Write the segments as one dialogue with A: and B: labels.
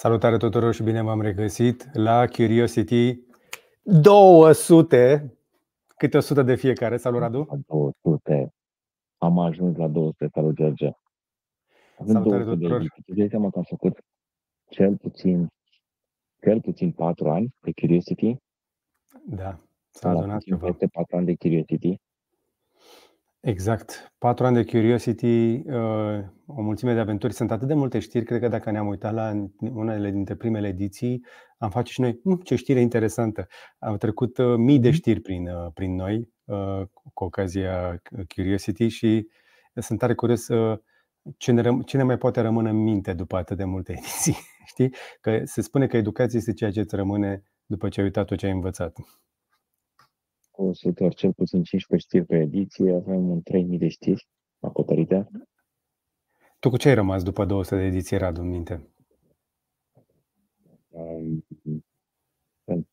A: Salutare tuturor și bine v-am regăsit la Curiosity 200, câte 100 de fiecare. Salut, Radu!
B: 200. Am ajuns la 200. Salut, George! Avem
A: Salutare
B: 200 de
A: tuturor!
B: ediții. Tu dai seama că am făcut cel puțin, cel puțin 4 ani de Curiosity.
A: Da, s-a
B: Sau la
A: adunat
B: puțin
A: ceva.
B: peste 4 ani de Curiosity.
A: Exact. Patru ani de Curiosity, uh, o mulțime de aventuri. Sunt atât de multe știri, cred că dacă ne-am uitat la unele dintre primele ediții, am face și noi, "Hm, ce știre interesantă. Au trecut uh, mii de
B: Mhm.
A: știri prin, uh, prin noi uh, cu ocazia Curiosity și sunt tare curios uh, ce ne, răm- ce ne mai poate rămâne în minte după atât de multe ediții. Știi? Că se spune că educația este ceea ce îți rămâne după ce ai uitat tot ce ai învățat.
B: 200 ori cel puțin 15 știri pe ediție. Avem un 3000 de știri acoperite.
A: Tu cu ce ai rămas după 200 de ediții, Radu, în minte?
B: Um,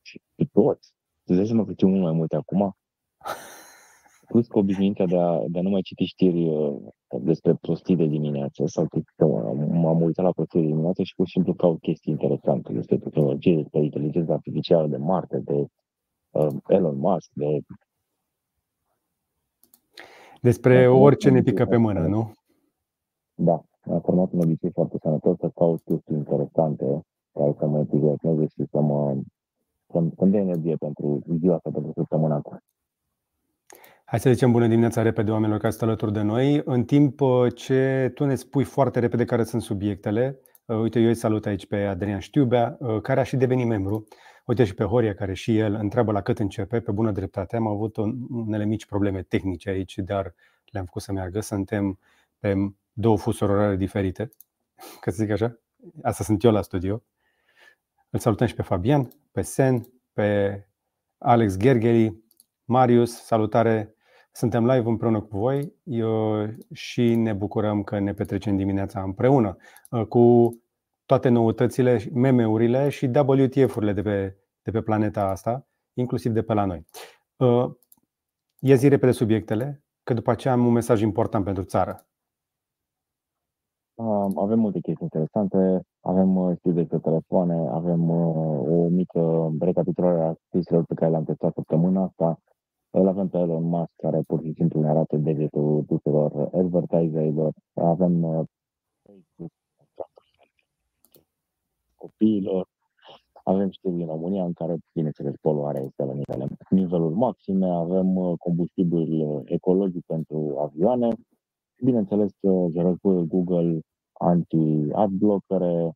B: și cu toți. Tu dai seama că ce mult mai multe acum? Plus cu obișnuința de a, de a nu mai citi știri uh, despre prostii de dimineață sau că m-am uitat la prostii de dimineață și pur și simplu caut chestii interesante despre tehnologie, despre inteligența artificială de Marte, de uh, Elon Musk, de
A: Despre
B: Da,
A: orice ne
B: da,
A: pică
B: da,
A: pe mână,
B: da.
A: nu?
B: da, am format un obicei foarte sănătos să caut chestii interesante care să mă entuziasmeze și să mă să-mi, să-mi dea energie pentru ziua asta, pentru săptămâna asta.
A: Hai să zicem bună dimineața repede oamenilor care sunt alături de noi. În timp uh, ce tu ne spui foarte repede care sunt subiectele, uh, uite, eu îi salut aici pe Adrian Știubea, uh, care a și devenit membru. Uite și pe Horia, care și el întreabă la cât începe, pe bună dreptate. Am avut un- unele mici probleme tehnice aici, dar le-am făcut să meargă. Suntem pe două fusuri orare diferite, ca să zic așa. Asta sunt eu la studio. Îl salutăm și pe Fabian, pe Sen, pe Alex Gergeri, Marius, salutare! Suntem live împreună cu voi eu, și ne bucurăm că ne petrecem dimineața împreună uh, cu toate noutățile, meme-urile și WTF-urile de pe, de pe planeta asta, inclusiv de pe la noi. Uh, Ia zi repede subiectele, că după aceea am un mesaj important pentru țară.
B: Uh, avem multe chestii interesante, avem uh, știri despre telefoane, avem uh, o mică recapitulare a chestiilor pe care le-am testat săptămâna asta. Îl avem pe Elon Musk care pur și simplu ne arată degetul tuturor advertiserilor. Avem uh, Facebook, copiilor. Avem știri din România în care, bineînțeles, poluarea este la nivele, nivelul maxime. Avem uh, combustibil uh, ecologic pentru avioane. Bineînțeles, uh, războiul Google anti-adblockere,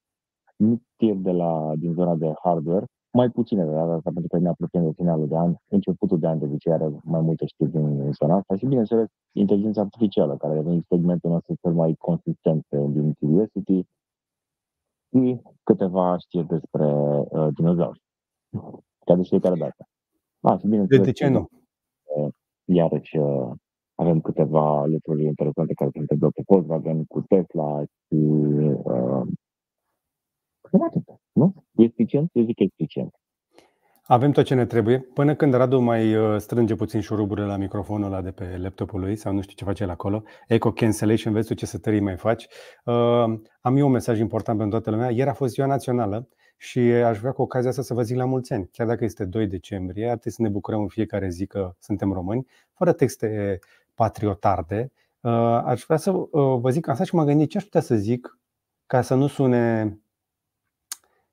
B: mic tir de la, din zona de hardware, mai puține de data asta, pentru că ne apropiem de finalul de an, începutul de an de obicei are mai multe știri din zona asta și, bineînțeles, inteligența artificială, care a devenit segmentul nostru cel mai consistent uh, din Curiosity și câteva știri despre uh, dinozauri, ca de fiecare dată. Ah, și
A: De,
B: bineînțeles,
A: de ce nu?
B: iarăși uh, avem câteva lucruri interesante care se întâmplă cu Volkswagen, cu Tesla și uh, cam atât, nu? E eficient? Eu zic că e eficient.
A: Avem tot ce ne trebuie. Până când Radu mai uh, strânge puțin șuruburile la microfonul ăla de pe laptopul lui sau nu știu ce face el acolo, eco cancellation, vezi tu ce sătării mai faci. Uh, am eu un mesaj important pentru toată lumea. Ieri a fost ziua națională și aș vrea cu ocazia asta să vă zic la mulți ani. Chiar dacă este 2 decembrie, ar trebui să ne bucurăm în fiecare zi că suntem români, fără texte patriotarde. Uh, aș vrea să uh, vă zic asta și m-am gândit ce aș putea să zic ca să nu sune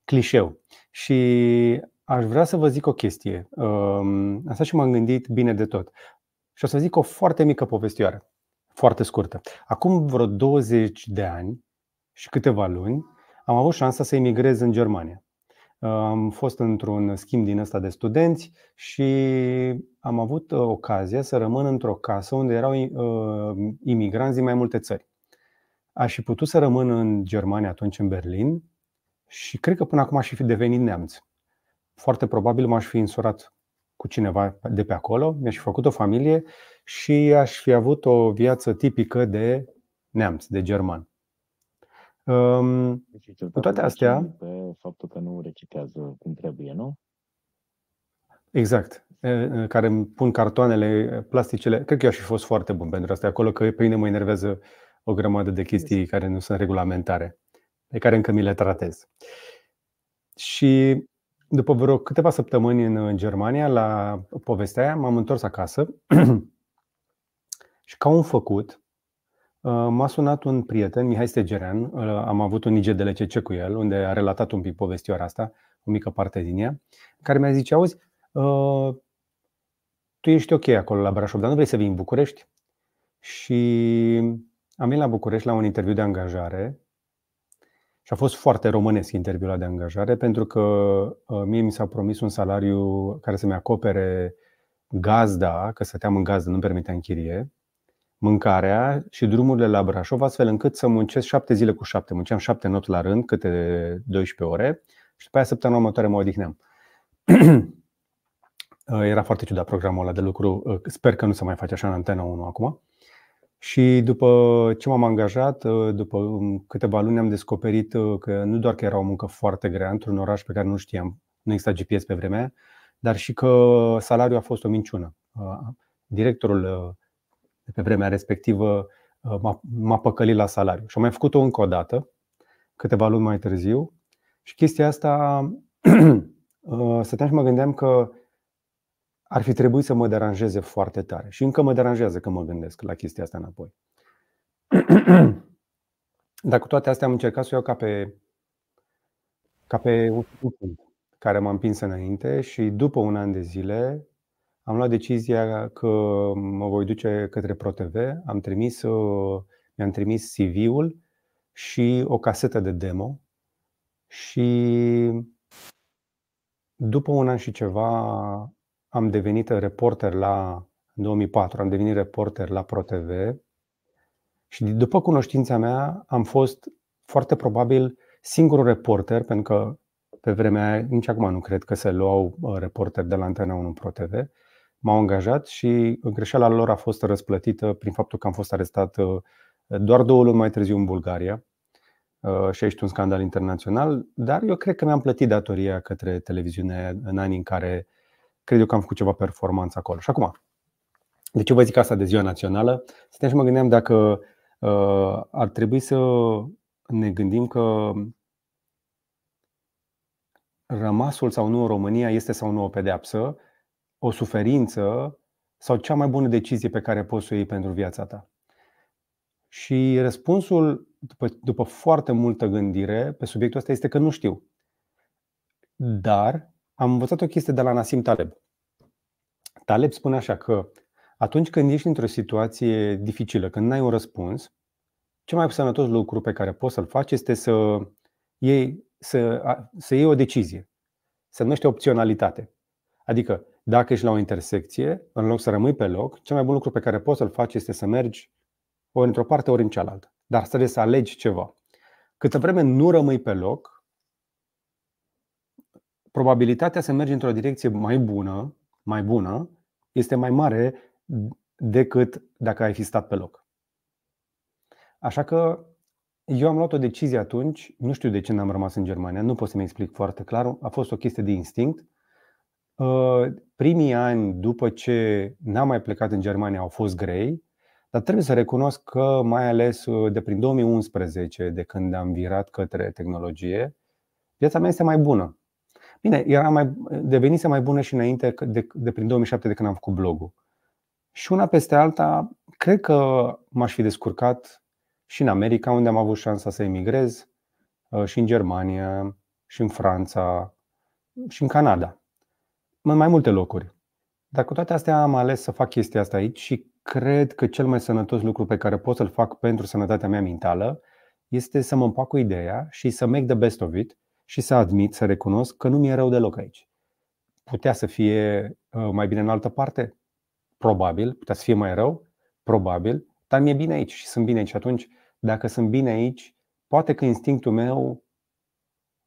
A: clișeu. Și aș vrea să vă zic o chestie. Um, Asta și m-am gândit bine de tot. Și o să zic o foarte mică povestioară, foarte scurtă. Acum vreo 20 de ani și câteva luni am avut șansa să emigrez în Germania. Am fost într-un schimb din ăsta de studenți și am avut uh, ocazia să rămân într-o casă unde erau uh, imigranți din mai multe țări. Aș fi putut să rămân în Germania atunci, în Berlin, și cred că până acum aș fi devenit neamț. Foarte probabil m-aș fi însurat cu cineva de pe acolo, mi-aș fi făcut o familie și aș fi avut o viață tipică de neamț, de german. Um,
B: Deci, e
A: Cu toate astea-
B: Pe faptul că nu reciclează cum trebuie, nu?
A: Exact. E, Care îmi pun cartoanele, plasticele. Cred că eu aș fi fost foarte bun pentru asta acolo, că pe mine mă enervează o grămadă de chestii care nu sunt regulamentare, pe care încă mi le tratez. și după vreo câteva săptămâni în Germania, la povestea aia, m-am întors acasă și ca un făcut, m-a sunat un prieten, Mihai Stegerean, am avut un IGDLCC cu el, unde a relatat un pic povestioara asta, o mică parte din ea, care mi-a zis, auzi, tu ești ok acolo la Brașov, dar nu vrei să vii în București? Și am venit la București la un interviu de angajare și a fost foarte românesc interviul de angajare pentru că uh, mie mi s-a promis un salariu care să-mi acopere gazda, că stăteam în gazdă, nu permitea închirie, mâncarea și drumurile la Brașov, astfel încât să muncesc șapte zile cu șapte. Munceam șapte nopți la rând, câte 12 ore și după aia săptămâna următoare mă odihneam. Era foarte ciudat programul ăla de lucru. Sper că nu se mai face așa în Antena 1 acum. Și după ce m-am angajat, uh, după um, câteva luni am descoperit uh, că nu doar că era o muncă foarte grea într-un oraș pe care nu știam, nu exista GPS pe vremea dar și că salariul a fost o minciună. Uh, directorul de pe vremea respectivă m-a păcălit la salariu și am mai făcut-o încă o dată, câteva luni mai târziu. Și chestia asta, stăteam și mă gândeam că ar fi trebuit să mă deranjeze foarte tare. Și încă mă deranjează că mă gândesc la chestia asta înapoi. Dar cu toate astea am încercat să o iau ca pe, ca pe un punct care m-a împins înainte și după un an de zile am luat decizia că mă voi duce către ProTV. Am trimis, mi-am trimis CV-ul și o casetă de demo și după un an și ceva am devenit reporter la în 2004, am devenit reporter la ProTV și după cunoștința mea am fost foarte probabil singurul reporter, pentru că pe vremea aia, nici acum nu cred că se luau uh, reporter de la Antena 1 ProTV. M-au angajat și greșeala lor a fost răsplătită prin faptul că am fost arestat uh, doar două luni mai târziu în Bulgaria uh, și aici un scandal internațional, dar eu cred că mi-am plătit datoria către televiziune în anii în care cred eu că am făcut ceva performanță acolo. Și acum, de ce vă zic asta de ziua națională? Stăteam și mă gândeam dacă uh, ar trebui să ne gândim că rămasul sau nu în România este sau nu o pedeapsă, o suferință sau cea mai bună decizie pe care poți să o iei pentru viața ta. Și răspunsul, după, după foarte multă gândire pe subiectul ăsta, este că nu știu. Dar am învățat o chestie de la Nassim Taleb. Taleb spune așa că atunci când ești într-o situație dificilă, când n-ai un răspuns, cel mai sănătos lucru pe care poți să-l faci este să iei, să, să iei o decizie. Se numește opționalitate. Adică, dacă ești la o intersecție, în loc să rămâi pe loc, cel mai bun lucru pe care poți să-l faci este să mergi ori într-o parte, ori în cealaltă. Dar trebuie să alegi ceva. Câtă vreme nu rămâi pe loc, probabilitatea să mergi într-o direcție mai bună, mai bună, este mai mare decât dacă ai fi stat pe loc. Așa că eu am luat o decizie atunci, nu știu de ce n-am rămas în Germania, nu pot să-mi explic foarte clar, a fost o chestie de instinct. Uh, primii ani după ce n-am mai plecat în Germania au fost grei, dar trebuie să recunosc că mai ales uh, de prin 2011, de când am virat către tehnologie, viața mea este mai bună. Bine, era mai, devenise mai bună și înainte de, de prin 2007 de când am făcut blogul. Și una peste alta, cred că m-aș fi descurcat și în America, unde am avut șansa să emigrez, uh, și în Germania, și în Franța, și în Canada. În mai multe locuri. Dar cu toate astea am ales să fac chestia asta aici și cred că cel mai sănătos lucru pe care pot să-l fac pentru sănătatea mea mentală este să mă împac cu ideea și să make the best of it și să admit, să recunosc că nu mi-e rău deloc aici. Putea să fie uh, mai bine în altă parte? Probabil. Putea să fie mai rău? Probabil. Dar mi-e bine aici și sunt bine aici. Atunci, dacă sunt bine aici, poate că instinctul meu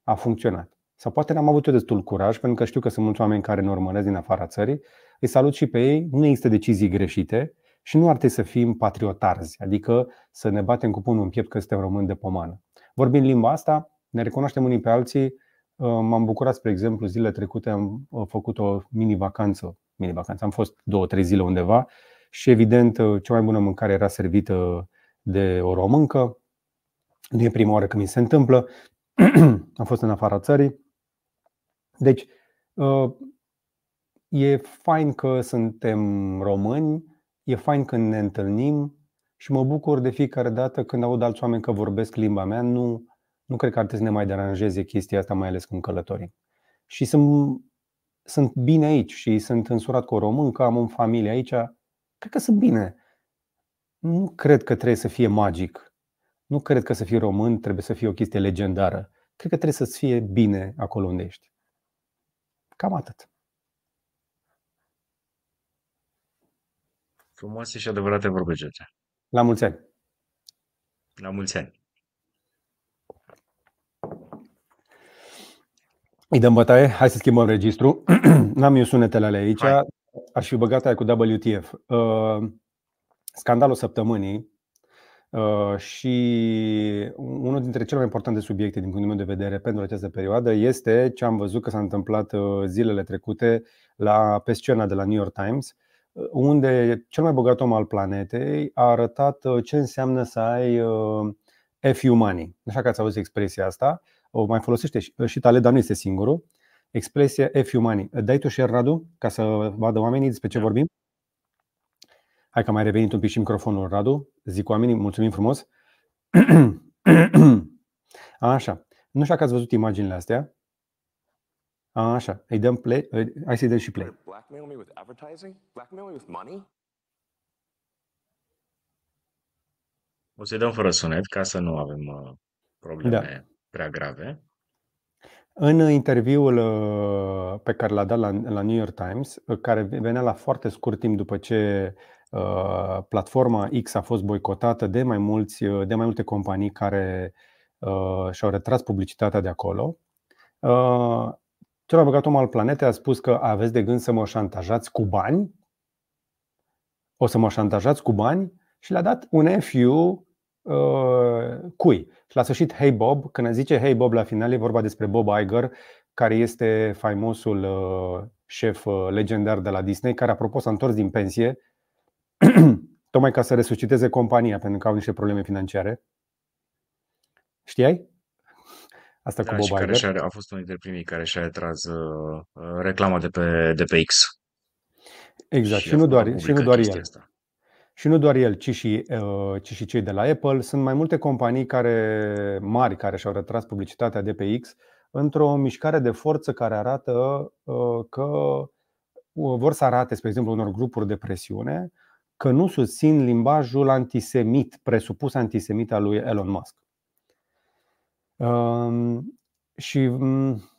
A: a funcționat. Sau poate n-am avut eu destul curaj, pentru că știu că sunt mulți oameni care ne urmăresc din afara țării. Îi salut și pe ei. Nu există decizii greșite și nu ar trebui să fim patriotarzi, adică să ne batem cu punul în piept că suntem români de pomană. Vorbind limba asta, ne recunoaștem unii pe alții. Uh, m-am bucurat, spre exemplu, zilele trecute am uh, făcut o mini-vacanță. Mini-vacanță. Am fost două, trei zile undeva și, evident, uh, cea mai bună mâncare era servită de o româncă. Nu e prima oară când mi se întâmplă. am fost în afara țării Deci, e fain că suntem români, e fain când ne întâlnim și mă bucur de fiecare dată când aud alți oameni că vorbesc limba mea. Nu, nu cred că ar trebui să ne mai deranjeze chestia asta, mai ales când călătorim. Și sunt, sunt bine aici și sunt însurat cu o româncă, am o familie aici. Cred că sunt bine. Nu cred că trebuie să fie magic. Nu cred că să fii român trebuie să fie o chestie legendară. Cred că trebuie să-ți fie bine acolo unde ești. Cam atât.
C: Frumoase și adevărate vorbe, George.
A: La mulți ani!
C: La mulți ani!
A: Îi dăm bătaie, hai să schimbăm registru. N-am eu sunetele ale aici, hai. aș fi băgat aia cu WTF. Uh, scandalul săptămânii uh, și unul dintre cele mai importante subiecte din punctul meu de vedere pentru această perioadă este ce am văzut că s-a întâmplat uh, zilele trecute la, pe scena de la New York Times, unde cel mai bogat om al planetei a arătat ce înseamnă să ai FU money. Așa că ați auzit expresia asta o mai folosește și tale, dar nu este singurul. Expresia F Money. Dai tu share, Radu, ca să vadă oamenii despre ce da. vorbim? Hai că a mai revenit un pic și microfonul, Radu. Zic oamenii, mulțumim frumos. Așa. Nu știu dacă ați văzut imaginile astea. Așa. Îi dăm play. Hai să-i dăm și play.
C: O să-i dăm fără sunet ca să nu avem uh, probleme. Da prea grave.
A: În interviul uh, pe care l-a dat la, la New York Times, uh, care venea la foarte scurt timp după ce uh, platforma X a fost boicotată de mai, mulți, uh, de mai multe companii care uh, și-au retras publicitatea de acolo, uh, cel mai băgat om al planetei a spus că aveți de gând să mă șantajați cu bani, o să mă șantajați cu bani și le-a dat un FU uh, cui. Și la sfârșit, Hey Bob, când zice Hey Bob la final, e vorba despre Bob Iger, care este faimosul uh, șef uh, legendar de la Disney, care apropo s-a întors din pensie, tocmai ca să resusciteze compania, pentru că au niște probleme financiare. Știai?
C: Asta da, cu Bob și Iger. Care a fost unul dintre primii care și-a retras uh, reclama de pe, de pe X.
A: Exact, și, și nu doar, și nu doar el. Asta. Și nu doar el, ci și, uh, ci și cei de la Apple. Sunt mai multe companii care, mari care și-au retras publicitatea de pe X într-o mișcare de forță care arată uh, că uh, vor să arate, spre exemplu, unor grupuri de presiune că nu susțin limbajul antisemit, presupus antisemit al lui Elon Musk. Um, și um,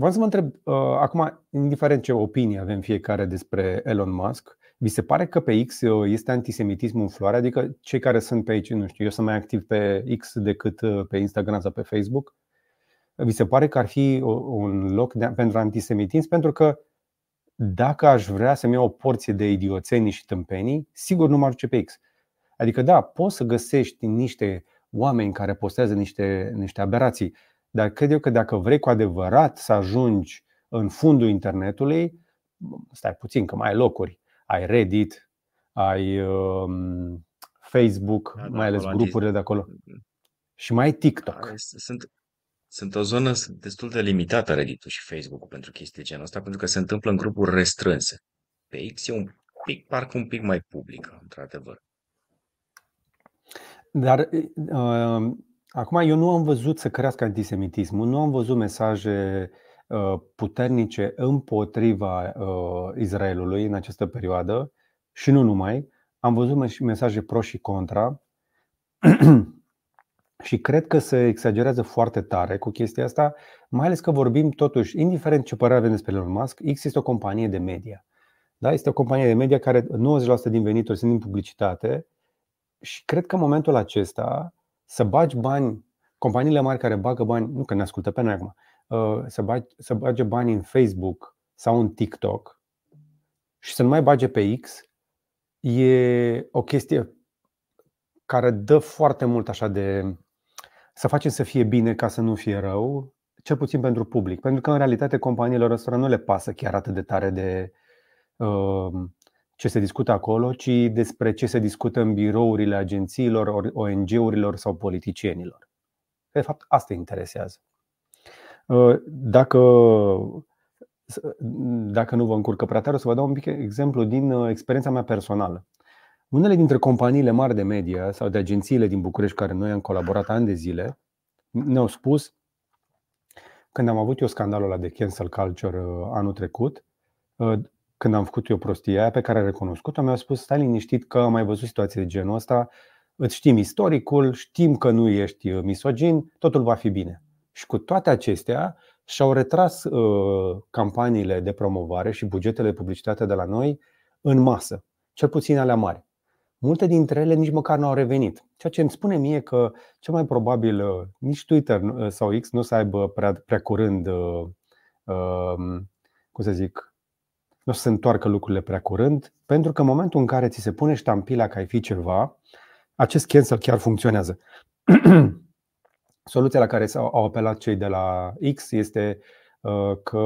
A: vreau să vă întreb, acum, indiferent ce opinie avem fiecare despre Elon Musk, vi se pare că pe X uh, este antisemitismul în floare? Adică cei care sunt pe aici, nu știu, eu sunt mai activ pe X decât uh, pe Instagram sau pe Facebook. Vi se pare că ar fi un loc de, pentru antisemitism? Pentru că dacă aș vrea să-mi iau o porție de idioțenii și tâmpenii, sigur nu m-ar duce pe X. Adică da, poți să găsești niște oameni care postează niște, niște aberații, dar cred eu că dacă vrei cu adevărat să ajungi în fundul internetului, stai puțin că mai ai locuri ai Reddit, ai um, Facebook, da, da, mai ales grupurile de acolo. Și mai ai TikTok. Da,
C: sunt, sunt o zonă destul de limitată reddit și Facebook pentru chestii genul ăsta, pentru că se întâmplă în grupuri restrânse. Pe X e un pic, parcă un pic mai publică, într-adevăr.
A: Dar uh, acum eu nu am văzut să crească antisemitismul, nu am văzut mesaje Uh, puternice împotriva uh, Israelului în această perioadă și nu numai. Am văzut mesaje pro și contra și cred că se exagerează foarte tare cu chestia asta, mai ales că vorbim totuși, indiferent ce părere avem despre Elon Musk, X este o companie de media. Da? Este o companie de media care 90% din venituri sunt din publicitate și cred că în momentul acesta să bagi bani, companiile mari care bagă bani, nu că ne ascultă pe noi acum, Uh, să, bage, să bage bani în Facebook sau în TikTok și să nu mai bage pe X, e o chestie care dă foarte mult așa de să facem să fie bine ca să nu fie rău, cel puțin pentru public. Pentru că în realitate companiilor ăstora nu le pasă chiar atât de tare de uh, ce se discută acolo, ci despre ce se discută în birourile agențiilor, ONG-urilor sau politicienilor. De fapt, asta interesează. Uh, dacă dacă nu vă încurcă prea tare, o să vă dau un pic exemplu din uh, experiența mea personală. Unele dintre companiile mari de media sau de agențiile din București care noi am colaborat ani de zile ne-au spus când am avut eu scandalul ăla de cancel culture uh, anul trecut, uh, când am făcut eu prostia aia pe care a recunoscut-o, mi-au spus stai liniștit că am mai văzut situații de genul ăsta, îți știm istoricul, știm că nu ești misogin, totul va fi bine. Și cu toate acestea, și-au retras uh, campaniile de promovare și bugetele de publicitate de la noi în masă, cel puțin alea mari. Multe dintre ele nici măcar nu au revenit. Ceea ce îmi spune mie că cel mai probabil uh, nici Twitter uh, sau X nu o să aibă prea, prea curând, uh, uh, cum să zic, nu o să se întoarcă lucrurile prea curând, pentru că în momentul în care ți se pune ștampila că ai fi ceva, acest cancel chiar funcționează. Soluția la care au apelat cei de la X este uh, că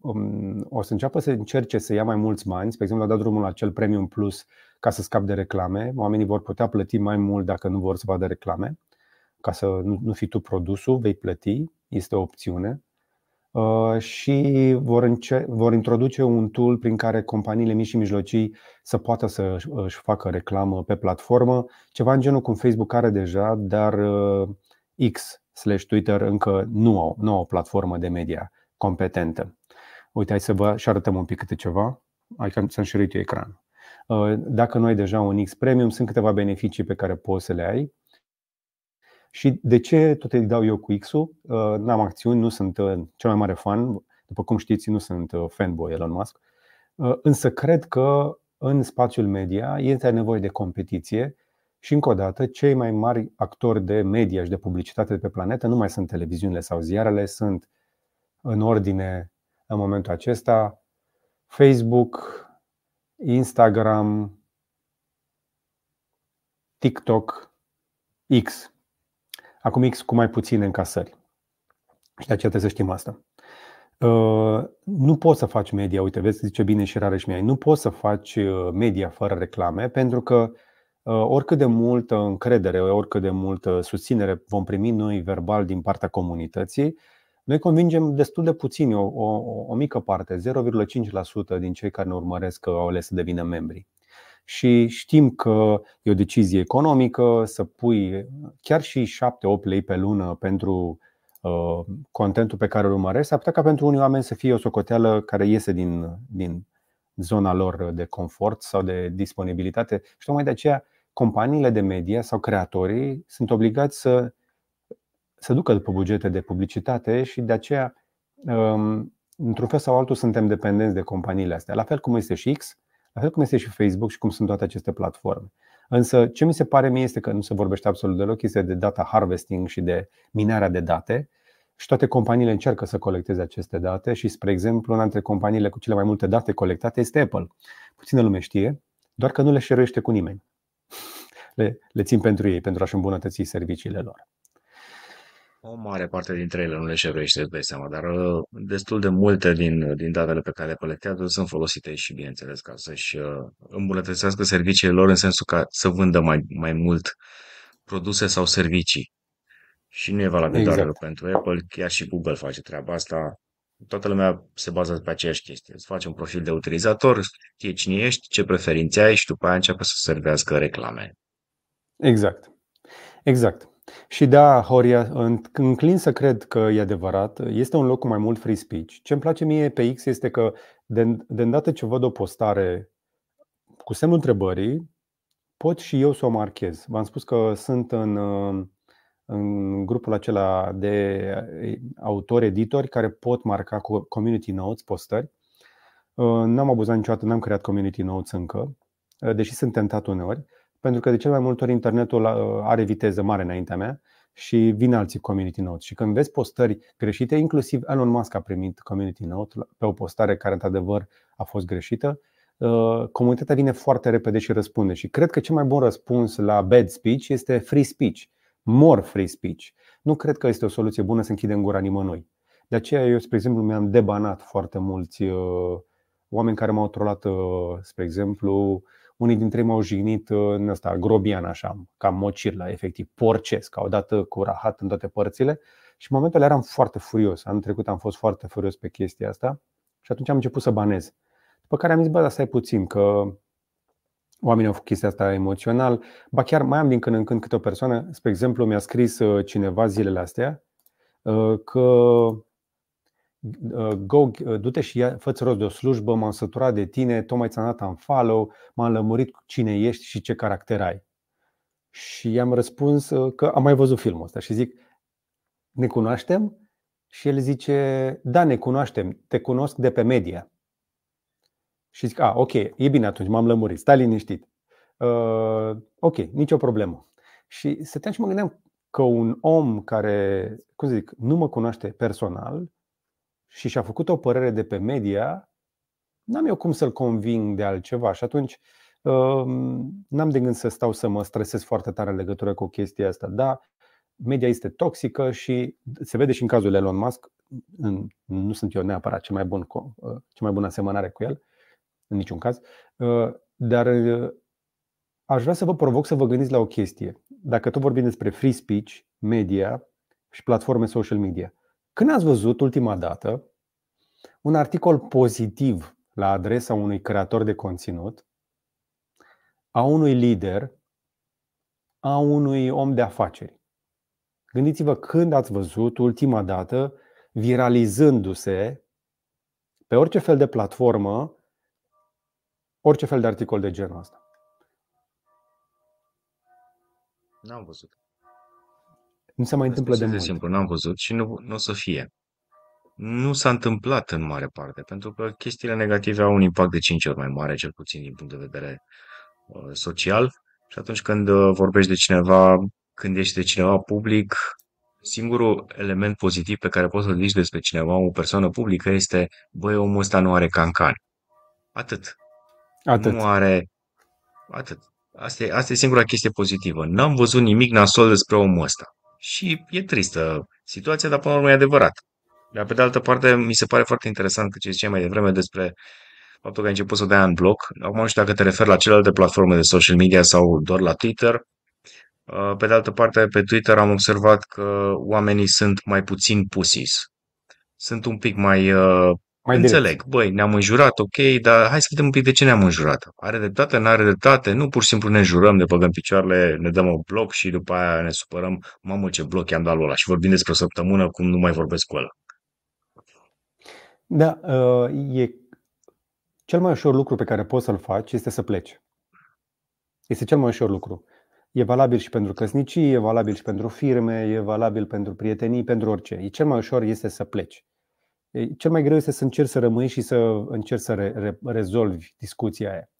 A: um, o să înceapă să încerce să ia mai mulți bani. Spre exemplu, a dat drumul la acel Premium Plus ca să scap de reclame. Oamenii vor putea plăti mai mult dacă nu vor să vadă reclame. Ca să nu fii tu produsul, vei plăti, este o opțiune. Uh, și vor, înce- vor introduce un tool prin care companiile mici și mijlocii să poată să își facă reclamă pe platformă, ceva în genul cum Facebook are deja, dar uh, X slash Twitter încă nu au, nu au o platformă de media competentă. Uite, hai să vă și arătăm un pic câte ceva. Hai să-mi șerit eu ecran. Uh, dacă nu ai deja un X Premium, sunt câteva beneficii pe care poți să le ai. Și de ce tot îi dau eu cu X-ul? Uh, n-am acțiuni, nu sunt uh, cel mai mare fan. După cum știți, nu sunt fanboy Elon Musk. Însă cred că în spațiul media este nevoie de competiție și încă o dată, cei mai mari actori de media și de publicitate de pe planetă nu mai sunt televiziunile sau ziarele, sunt în ordine în momentul acesta Facebook, Instagram, TikTok, X. Acum X cu mai puține încasări. Și de aceea trebuie să știm asta. Uh, nu poți să faci media, uite, vezi, zice bine și rare și mie, nu poți să faci uh, media fără reclame pentru că Uh, oricât de multă încredere, oricât de multă susținere vom primi noi verbal din partea comunității, noi convingem destul de puțini, o, o, o mică parte, 0,5% din cei care ne urmăresc că au ales să devină membri. Și știm că e o decizie economică să pui chiar și 7-8 lei pe lună pentru uh, contentul pe care îl urmăresc, s-ar putea ca pentru unii oameni să fie o socoteală care iese din, din zona lor de confort sau de disponibilitate. Și tocmai de aceea companiile de media sau creatorii sunt obligați să, să ducă după bugete de publicitate și de aceea, um, într-un fel sau altul, suntem dependenți de companiile astea. La fel cum este și X, la fel cum este și Facebook și cum sunt toate aceste platforme. Însă, ce mi se pare mie este că nu se vorbește absolut deloc, este de data harvesting și de minarea de date. Și toate companiile încearcă să colecteze aceste date și, spre exemplu, una dintre companiile cu cele mai multe date colectate este Apple. Puțină lume știe, doar că nu le șeruiește cu nimeni le, le țin pentru ei, pentru a-și îmbunătăți serviciile lor.
C: O mare parte dintre ele nu le șeruiește, îți dai seama, dar uh, destul de multe din, din datele pe care le colectează sunt folosite și, bineînțeles, ca să-și uh, îmbunătățească serviciile lor în sensul ca să vândă mai, mai mult produse sau servicii. Și nu e valabil exact. doar pentru Apple, chiar și Google face treaba asta. Toată lumea se bazează pe aceeași chestie. Îți faci un profil de utilizator, știe cine ești, ce preferințe ai și după aia începe să servească reclame.
A: Exact. Exact. Și da, Horia, înclin să cred că e adevărat. Este un loc cu mai mult free speech. Ce îmi place mie pe X este că de, de îndată ce văd o postare cu semnul întrebării, pot și eu să o marchez. V-am spus că sunt în, în grupul acela de autori-editori care pot marca cu community notes postări. N-am abuzat niciodată, n-am creat community notes încă, deși sunt tentat uneori pentru că de cel mai multe ori internetul uh, are viteză mare înaintea mea și vin alții community notes. Și când vezi postări greșite, inclusiv Elon Musk a primit community note pe o postare care într-adevăr a fost greșită, uh, comunitatea vine foarte repede și răspunde. Și cred că cel mai bun răspuns la bad speech este free speech, more free speech. Nu cred că este o soluție bună să închidem gura nimănui. De aceea eu, spre exemplu, mi-am debanat foarte mulți uh, oameni care m-au trolat, spre exemplu, unii dintre ei m-au jignit în ăsta, grobian așa, cam mocirla, efectiv, porcesc, au dat cu rahat în toate părțile și în momentul ăla eram foarte furios. Anul trecut am fost foarte furios pe chestia asta Și atunci am început să banez. După care am zis, bă, dar stai puțin, că oamenii au făcut chestia asta emoțional. Ba chiar mai am din când în când câte o persoană, spre exemplu, mi-a scris uh, cineva zilele astea uh, că uh, go, du-te și ia, fă rost de o slujbă, m-am săturat de tine, tocmai ți-am dat un follow, m-am lămurit cine ești și ce caracter ai. Și i-am răspuns că am mai văzut filmul ăsta și zic, ne cunoaștem? Și el zice, da, ne cunoaștem, te cunosc de pe media. Și zic, a, ok, e bine atunci, m-am lămurit, stai liniștit. Uh, ok, nicio problemă. Și stăteam și mă gândeam că un om care, cum să zic, nu mă cunoaște personal și și-a făcut o părere de pe media, n-am eu cum să-l conving de altceva. Și atunci uh, n-am de gând să stau să mă stresez foarte tare în legătură cu chestia asta. Da, media este toxică și se vede și în cazul Elon Musk. Nu sunt eu neapărat cel mai bun, uh, cel mai bun asemănare cu el, în niciun caz. Uh, dar uh, aș vrea să vă provoc să vă gândiți la o chestie. Dacă tot vorbim despre free speech, media și platforme social media, când ați văzut ultima dată un articol pozitiv la adresa unui creator de conținut, a unui lider, a unui om de afaceri? Gândiți-vă când ați văzut ultima dată viralizându-se pe orice fel de platformă orice fel de articol de genul ăsta.
C: N-am văzut.
A: Nu se mai întâmplă de, de mult.
C: simplu, n-am văzut și nu, nu o să fie. Nu s-a întâmplat în mare parte, pentru că chestiile negative au un impact de 5 ori mai mare, cel puțin din punct de vedere uh, social. Și atunci când uh, vorbești de cineva, când ești de cineva public, singurul element pozitiv pe care poți să-l zici despre cineva, o persoană publică, este, băi, omul ăsta nu are cancan. Atât.
A: Atât.
C: Nu are... Atât. Asta e, asta e singura chestie pozitivă. N-am văzut nimic nasol despre omul ăsta. Și e tristă situația, dar până la urmă e adevărat. Dar pe de altă parte, mi se pare foarte interesant că ce ziceai mai devreme despre faptul că ai început să dai în bloc. Acum nu știu dacă te referi la celelalte platforme de social media sau doar la Twitter. Uh, pe de altă parte, pe Twitter am observat că oamenii sunt mai puțin pusis. Sunt un pic mai uh, mai Înțeleg, direct. băi, ne-am înjurat, ok, dar hai să vedem un pic de ce ne-am înjurat. Are dreptate, nu are dreptate, nu pur și simplu ne înjurăm, ne băgăm picioarele, ne dăm un bloc și după aia ne supărăm, mamă ce bloc i-am dat lui ăla și vorbim despre o săptămână cum nu mai vorbesc cu ăla.
A: Da, uh, e cel mai ușor lucru pe care poți să-l faci este să pleci. Este cel mai ușor lucru. E valabil și pentru căsnicii, e valabil și pentru firme, e valabil pentru prietenii, pentru orice. E cel mai ușor este să pleci. Cel mai greu este să încerci să rămâi și să încerci să re- re- rezolvi discuția aia.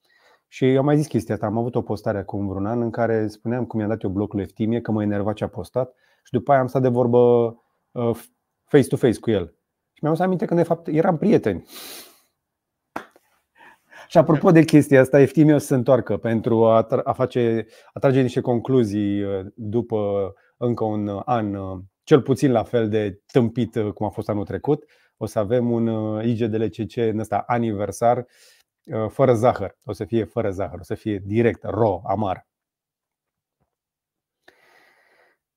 A: Și eu am mai zis chestia asta, am avut o postare acum vreun an în care spuneam cum i-am dat eu blocul Eftimie, că mă enerva ce a postat și după aia am stat de vorbă uh, face-to-face cu el. Și mi-am să aminte că de fapt eram prieteni. Și apropo de chestia asta, Eftimie o să se întoarcă pentru a, a, face, a trage niște concluzii uh, după încă un an, uh, cel puțin la fel de tâmpit cum a fost anul trecut o să avem un uh, IGDLCC în ăsta aniversar uh, fără zahăr. O să fie fără zahăr, o să fie direct, ro, amar.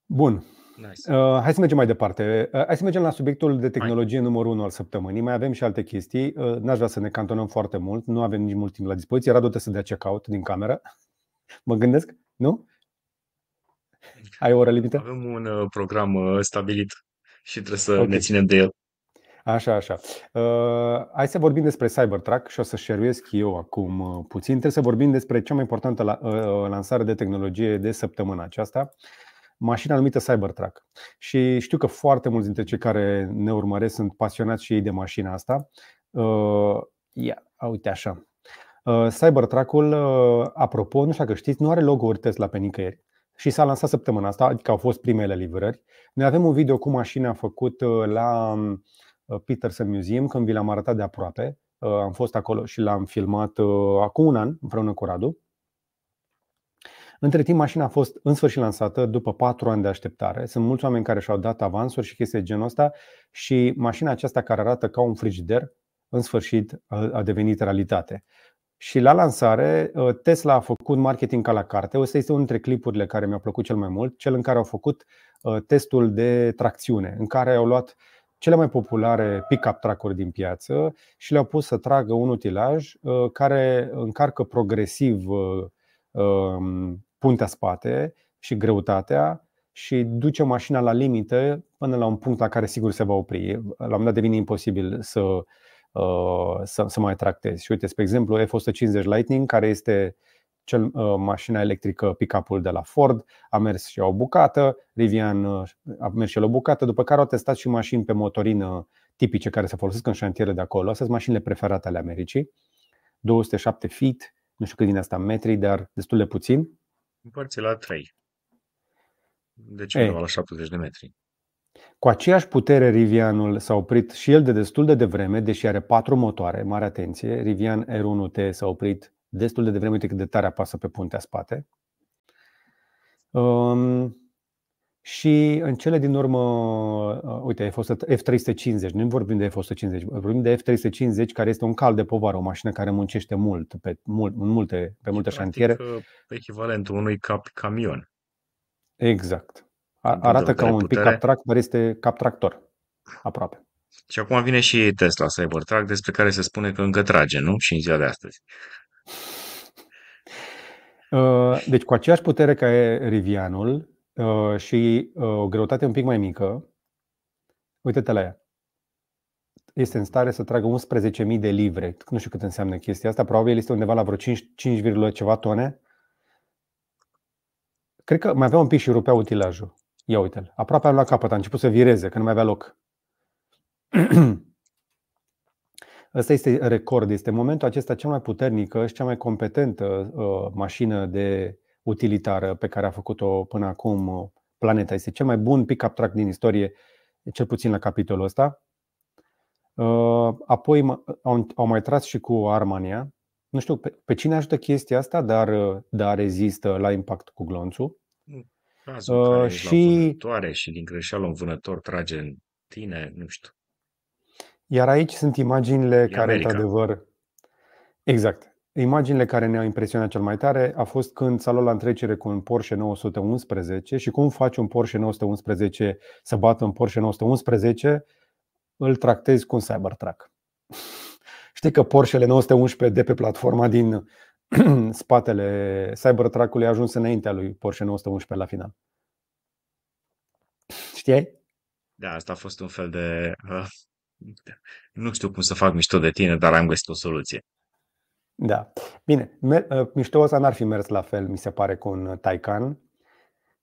A: Bun. Nice. Uh, hai să mergem mai departe. Uh, hai să mergem la subiectul de tehnologie hai. numărul 1 al săptămânii. Mai avem și alte chestii. Uh, n-aș vrea să ne cantonăm foarte mult. Nu avem nici mult timp la dispoziție. Radu trebuie să dea check-out din cameră. mă gândesc? Nu? Ai o oră limită?
C: Avem un uh, program uh, stabilit și trebuie să okay. ne ținem de el.
A: Așa, așa. Uh, hai să vorbim despre Cybertruck și o să share eu acum uh, puțin. Trebuie să vorbim despre cea mai importantă la, uh, uh, lansare de tehnologie de săptămâna aceasta, mașina numită Cybertruck. Și știu că foarte mulți dintre cei care ne urmăresc sunt pasionați și ei de mașina asta. Uh, ia, uite așa. Uh, Cybertruck-ul, uh, apropo, nu știu dacă știți, nu are logo-uri Tesla pe nicăieri și s-a lansat săptămâna asta, adică au fost primele livrări. Noi avem un video cu mașina făcut la Uh, Peterson Museum, când vi l-am arătat de aproape. Uh, am fost acolo și l-am filmat uh, acum un an, împreună cu Radu. Între timp, mașina a fost în sfârșit lansată după patru ani de așteptare. Sunt mulți oameni care și-au dat avansuri și chestii de genul ăsta și mașina aceasta care arată ca un frigider, în sfârșit a devenit realitate. Și la lansare, Tesla a făcut marketing ca la carte. Ăsta este unul dintre clipurile care mi-a plăcut cel mai mult, cel în care au făcut testul de tracțiune, în care au luat cele mai populare pick-up track-uri din piață și le-au pus să tragă un utilaj care încarcă progresiv um, puntea spate și greutatea și duce mașina la limită până la un punct la care sigur se va opri. La un moment dat devine imposibil să, uh, să, să mai tractezi. Și uite, spre exemplu, F-150 Lightning, care este cel, uh, mașina electrică pick-up-ul de la Ford, a mers și o bucată, Rivian uh, a mers și o bucată, după care au testat și mașini pe motorină tipice care se folosesc în șantiere de acolo. Astea sunt mașinile preferate ale Americii. 207 feet, nu știu cât din asta metri, dar destul de puțin.
C: Împărți la 3. Deci undeva la 70 de metri.
A: Cu aceeași putere, Rivianul s-a oprit și el de destul de devreme, deși are patru motoare, mare atenție. Rivian R1T s-a oprit destul de devreme, uite cât de tare apasă pe puntea spate. Um, și în cele din urmă, uh, uite, F350, nu vorbim de F150, vorbim de F350 care este un cal de povară, o mașină care muncește mult pe, mult, în multe, pe multe șantiere.
C: Uh, echivalentul unui cap camion.
A: Exact. Arată ca un pick-up track, dar este cap tractor. Aproape.
C: Și acum vine și Tesla Cybertruck, despre care se spune că încă trage, nu? Și în ziua de astăzi.
A: Uh, deci cu aceeași putere ca e Rivianul uh, și uh, o greutate un pic mai mică, uite-te la ea. Este în stare să tragă 11.000 de livre. Nu știu cât înseamnă chestia asta. Probabil este undeva la vreo 5, 5, ceva tone. Cred că mai avea un pic și rupea utilajul. Ia uite-l. Aproape am luat capăt, a început să vireze, că nu mai avea loc. Ăsta este record, este momentul acesta cea mai puternică și cea mai competentă uh, mașină de utilitară pe care a făcut-o până acum uh, planeta. Este cel mai bun pick-up truck din istorie, cel puțin la capitolul ăsta. Uh, apoi au, au mai tras și cu Armania, nu știu pe, pe cine ajută chestia asta, dar, dar rezistă la impact cu glonțul.
C: Cazul uh, și... la și din greșeală un vânător trage în tine, nu știu.
A: Iar aici sunt imaginile e care, America. într-adevăr, exact. Imaginile care ne-au impresionat cel mai tare a fost când s-a luat la întrecere cu un Porsche 911 și cum faci un Porsche 911 să bată un Porsche 911, îl tractezi cu un Cybertruck. Știi că Porsche 911 de pe platforma din spatele Cybertruck-ului a ajuns înaintea lui Porsche 911 la final. Știai?
C: Da, asta a fost un fel de... Uh, nu știu cum să fac mișto de tine, dar am găsit o soluție.
A: Da. Bine, uh, mișto ăsta n-ar fi mers la fel, mi se pare, cu un Taycan.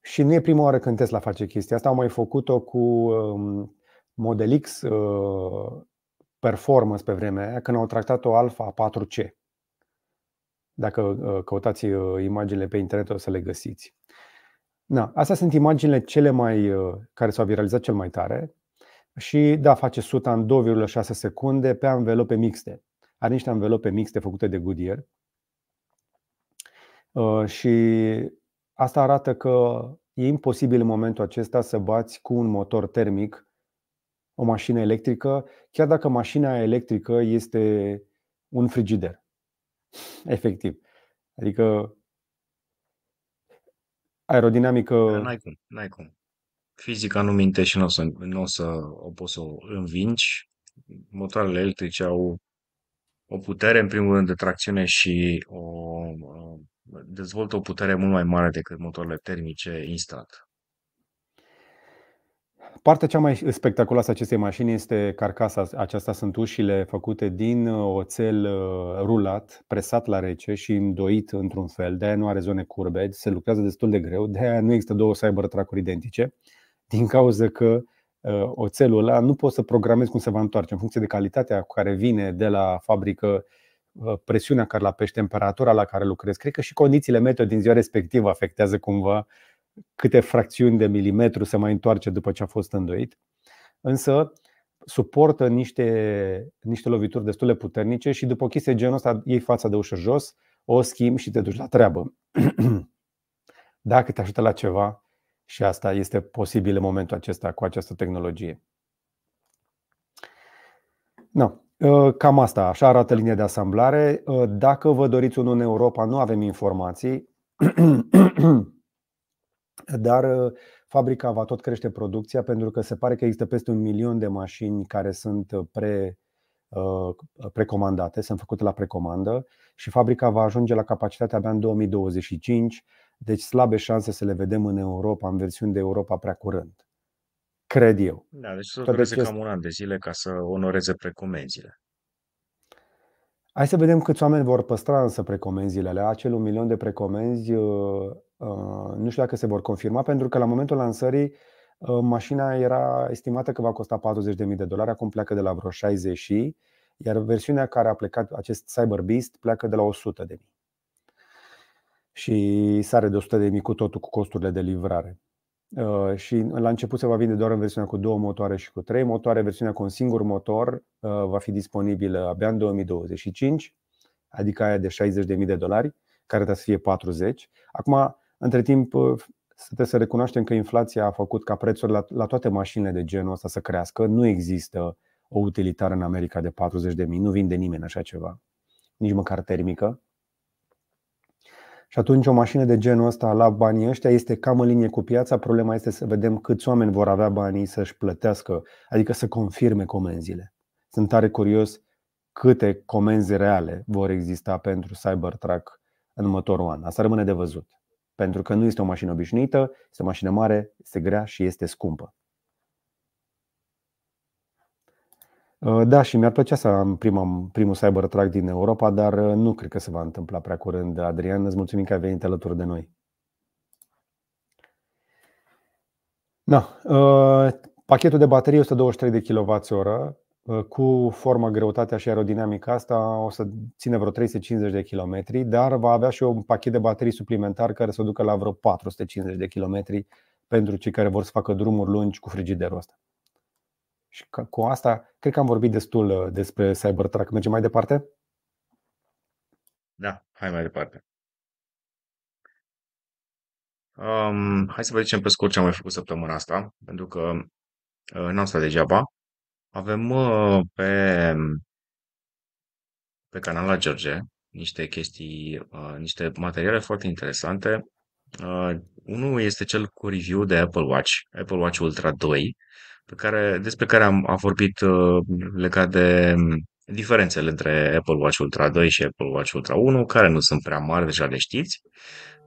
A: Și nu e prima oară când Tesla face chestia asta. Au mai făcut-o cu um, Model X uh, performance pe vremea aia, când au tractat o Alfa 4C. Dacă uh, căutați uh, imaginile pe internet o să le găsiți. Na, astea sunt imaginile cele mai uh, care s-au viralizat cel mai tare și da, face suta în 2,6 secunde pe anvelope mixte. Are niște anvelope mixte făcute de Goodyear. Și asta arată că e imposibil în momentul acesta să bați cu un motor termic o mașină electrică, chiar dacă mașina electrică este un frigider. Efectiv. Adică aerodinamică.
C: N-ai cum, n-ai cum. Fizica nu minte și nu o să, n-o, o să o poți să o învingi. Motoarele electrice au o putere, în primul rând, de tracțiune și o, dezvoltă o putere mult mai mare decât motoarele termice instant.
A: Partea cea mai spectaculoasă a acestei mașini este carcasa. Aceasta sunt ușile făcute din uh, oțel uh, rulat, presat la rece și îndoit într-un fel. De-aia nu are zone curbe, se lucrează destul de greu. De-aia nu există două Cybertruck-uri identice, din cauza că uh, oțelul ăla nu poți să programezi cum se va întoarce în funcție de calitatea cu care vine de la fabrică, presiunea care la pești, temperatura la care lucrezi. Cred că și condițiile meteo din ziua respectivă afectează cumva câte fracțiuni de milimetru se mai întoarce după ce a fost îndoit, însă suportă niște, niște lovituri destul de puternice și după o chestie genul ăsta iei fața de ușă jos, o schimbi și te duci la treabă. Dacă te ajută la ceva, și asta este posibil în momentul acesta cu această tehnologie. No. Cam asta, așa arată linia de asamblare. Dacă vă doriți unul în Europa, nu avem informații. Dar uh, fabrica va tot crește producția pentru că se pare că există peste un milion de mașini care sunt pre, uh, precomandate, sunt făcute la precomandă și fabrica va ajunge la capacitate abia în 2025, deci slabe șanse să le vedem în Europa, în versiuni de Europa prea curând. Cred eu.
C: Da, deci să dureze cam un an de zile ca să onoreze precomenzile.
A: Hai să vedem câți oameni vor păstra însă precomenzile alea. Acel un milion de precomenzi, uh, uh, nu știu dacă se vor confirma, pentru că la momentul lansării uh, mașina era estimată că va costa 40.000 de dolari, acum pleacă de la vreo 60 și, iar versiunea care a plecat, acest Cyber Beast, pleacă de la 100.000. Și sare de 100.000 cu totul cu costurile de livrare. Uh, și la început se va vinde doar în versiunea cu două motoare și cu trei motoare. Versiunea cu un singur motor uh, va fi disponibilă abia în 2025, adică aia de 60.000 de dolari, care trebuie să fie 40. Acum, între timp, uh, trebuie să recunoaștem că inflația a făcut ca prețurile la, la toate mașinile de genul ăsta să crească. Nu există o utilitară în America de 40.000, nu vinde nimeni așa ceva, nici măcar termică. Și atunci o mașină de genul ăsta la banii ăștia este cam în linie cu piața. Problema este să vedem câți oameni vor avea banii să-și plătească, adică să confirme comenzile. Sunt tare curios câte comenzi reale vor exista pentru Cybertruck în următorul an. Asta rămâne de văzut. Pentru că nu este o mașină obișnuită, este o mașină mare, este grea și este scumpă. Uh, da, și mi-ar plăcea să am prima, primul Cybertruck din Europa, dar uh, nu cred că se va întâmpla prea curând. Adrian, îți mulțumim că ai venit alături de noi. Da, uh, pachetul de baterie 123 de kWh cu formă, greutatea și aerodinamica asta o să ține vreo 350 de km, dar va avea și un pachet de baterii suplimentar care să ducă la vreo 450 de km pentru cei care vor să facă drumuri lungi cu frigiderul ăsta. Și cu asta, cred că am vorbit destul uh, despre Cybertruck. Mergem mai departe?
C: Da, hai mai departe. Um, hai să vedem pe scurt ce am mai făcut săptămâna asta, pentru că uh, n-am stat degeaba. Avem uh, pe, pe canal la George niște chestii, uh, niște materiale foarte interesante. Uh, unul este cel cu review de Apple Watch, Apple Watch Ultra 2, pe care, despre care am, am vorbit uh, legat de um, diferențele între Apple Watch Ultra 2 și Apple Watch Ultra 1, care nu sunt prea mari, deja le știți.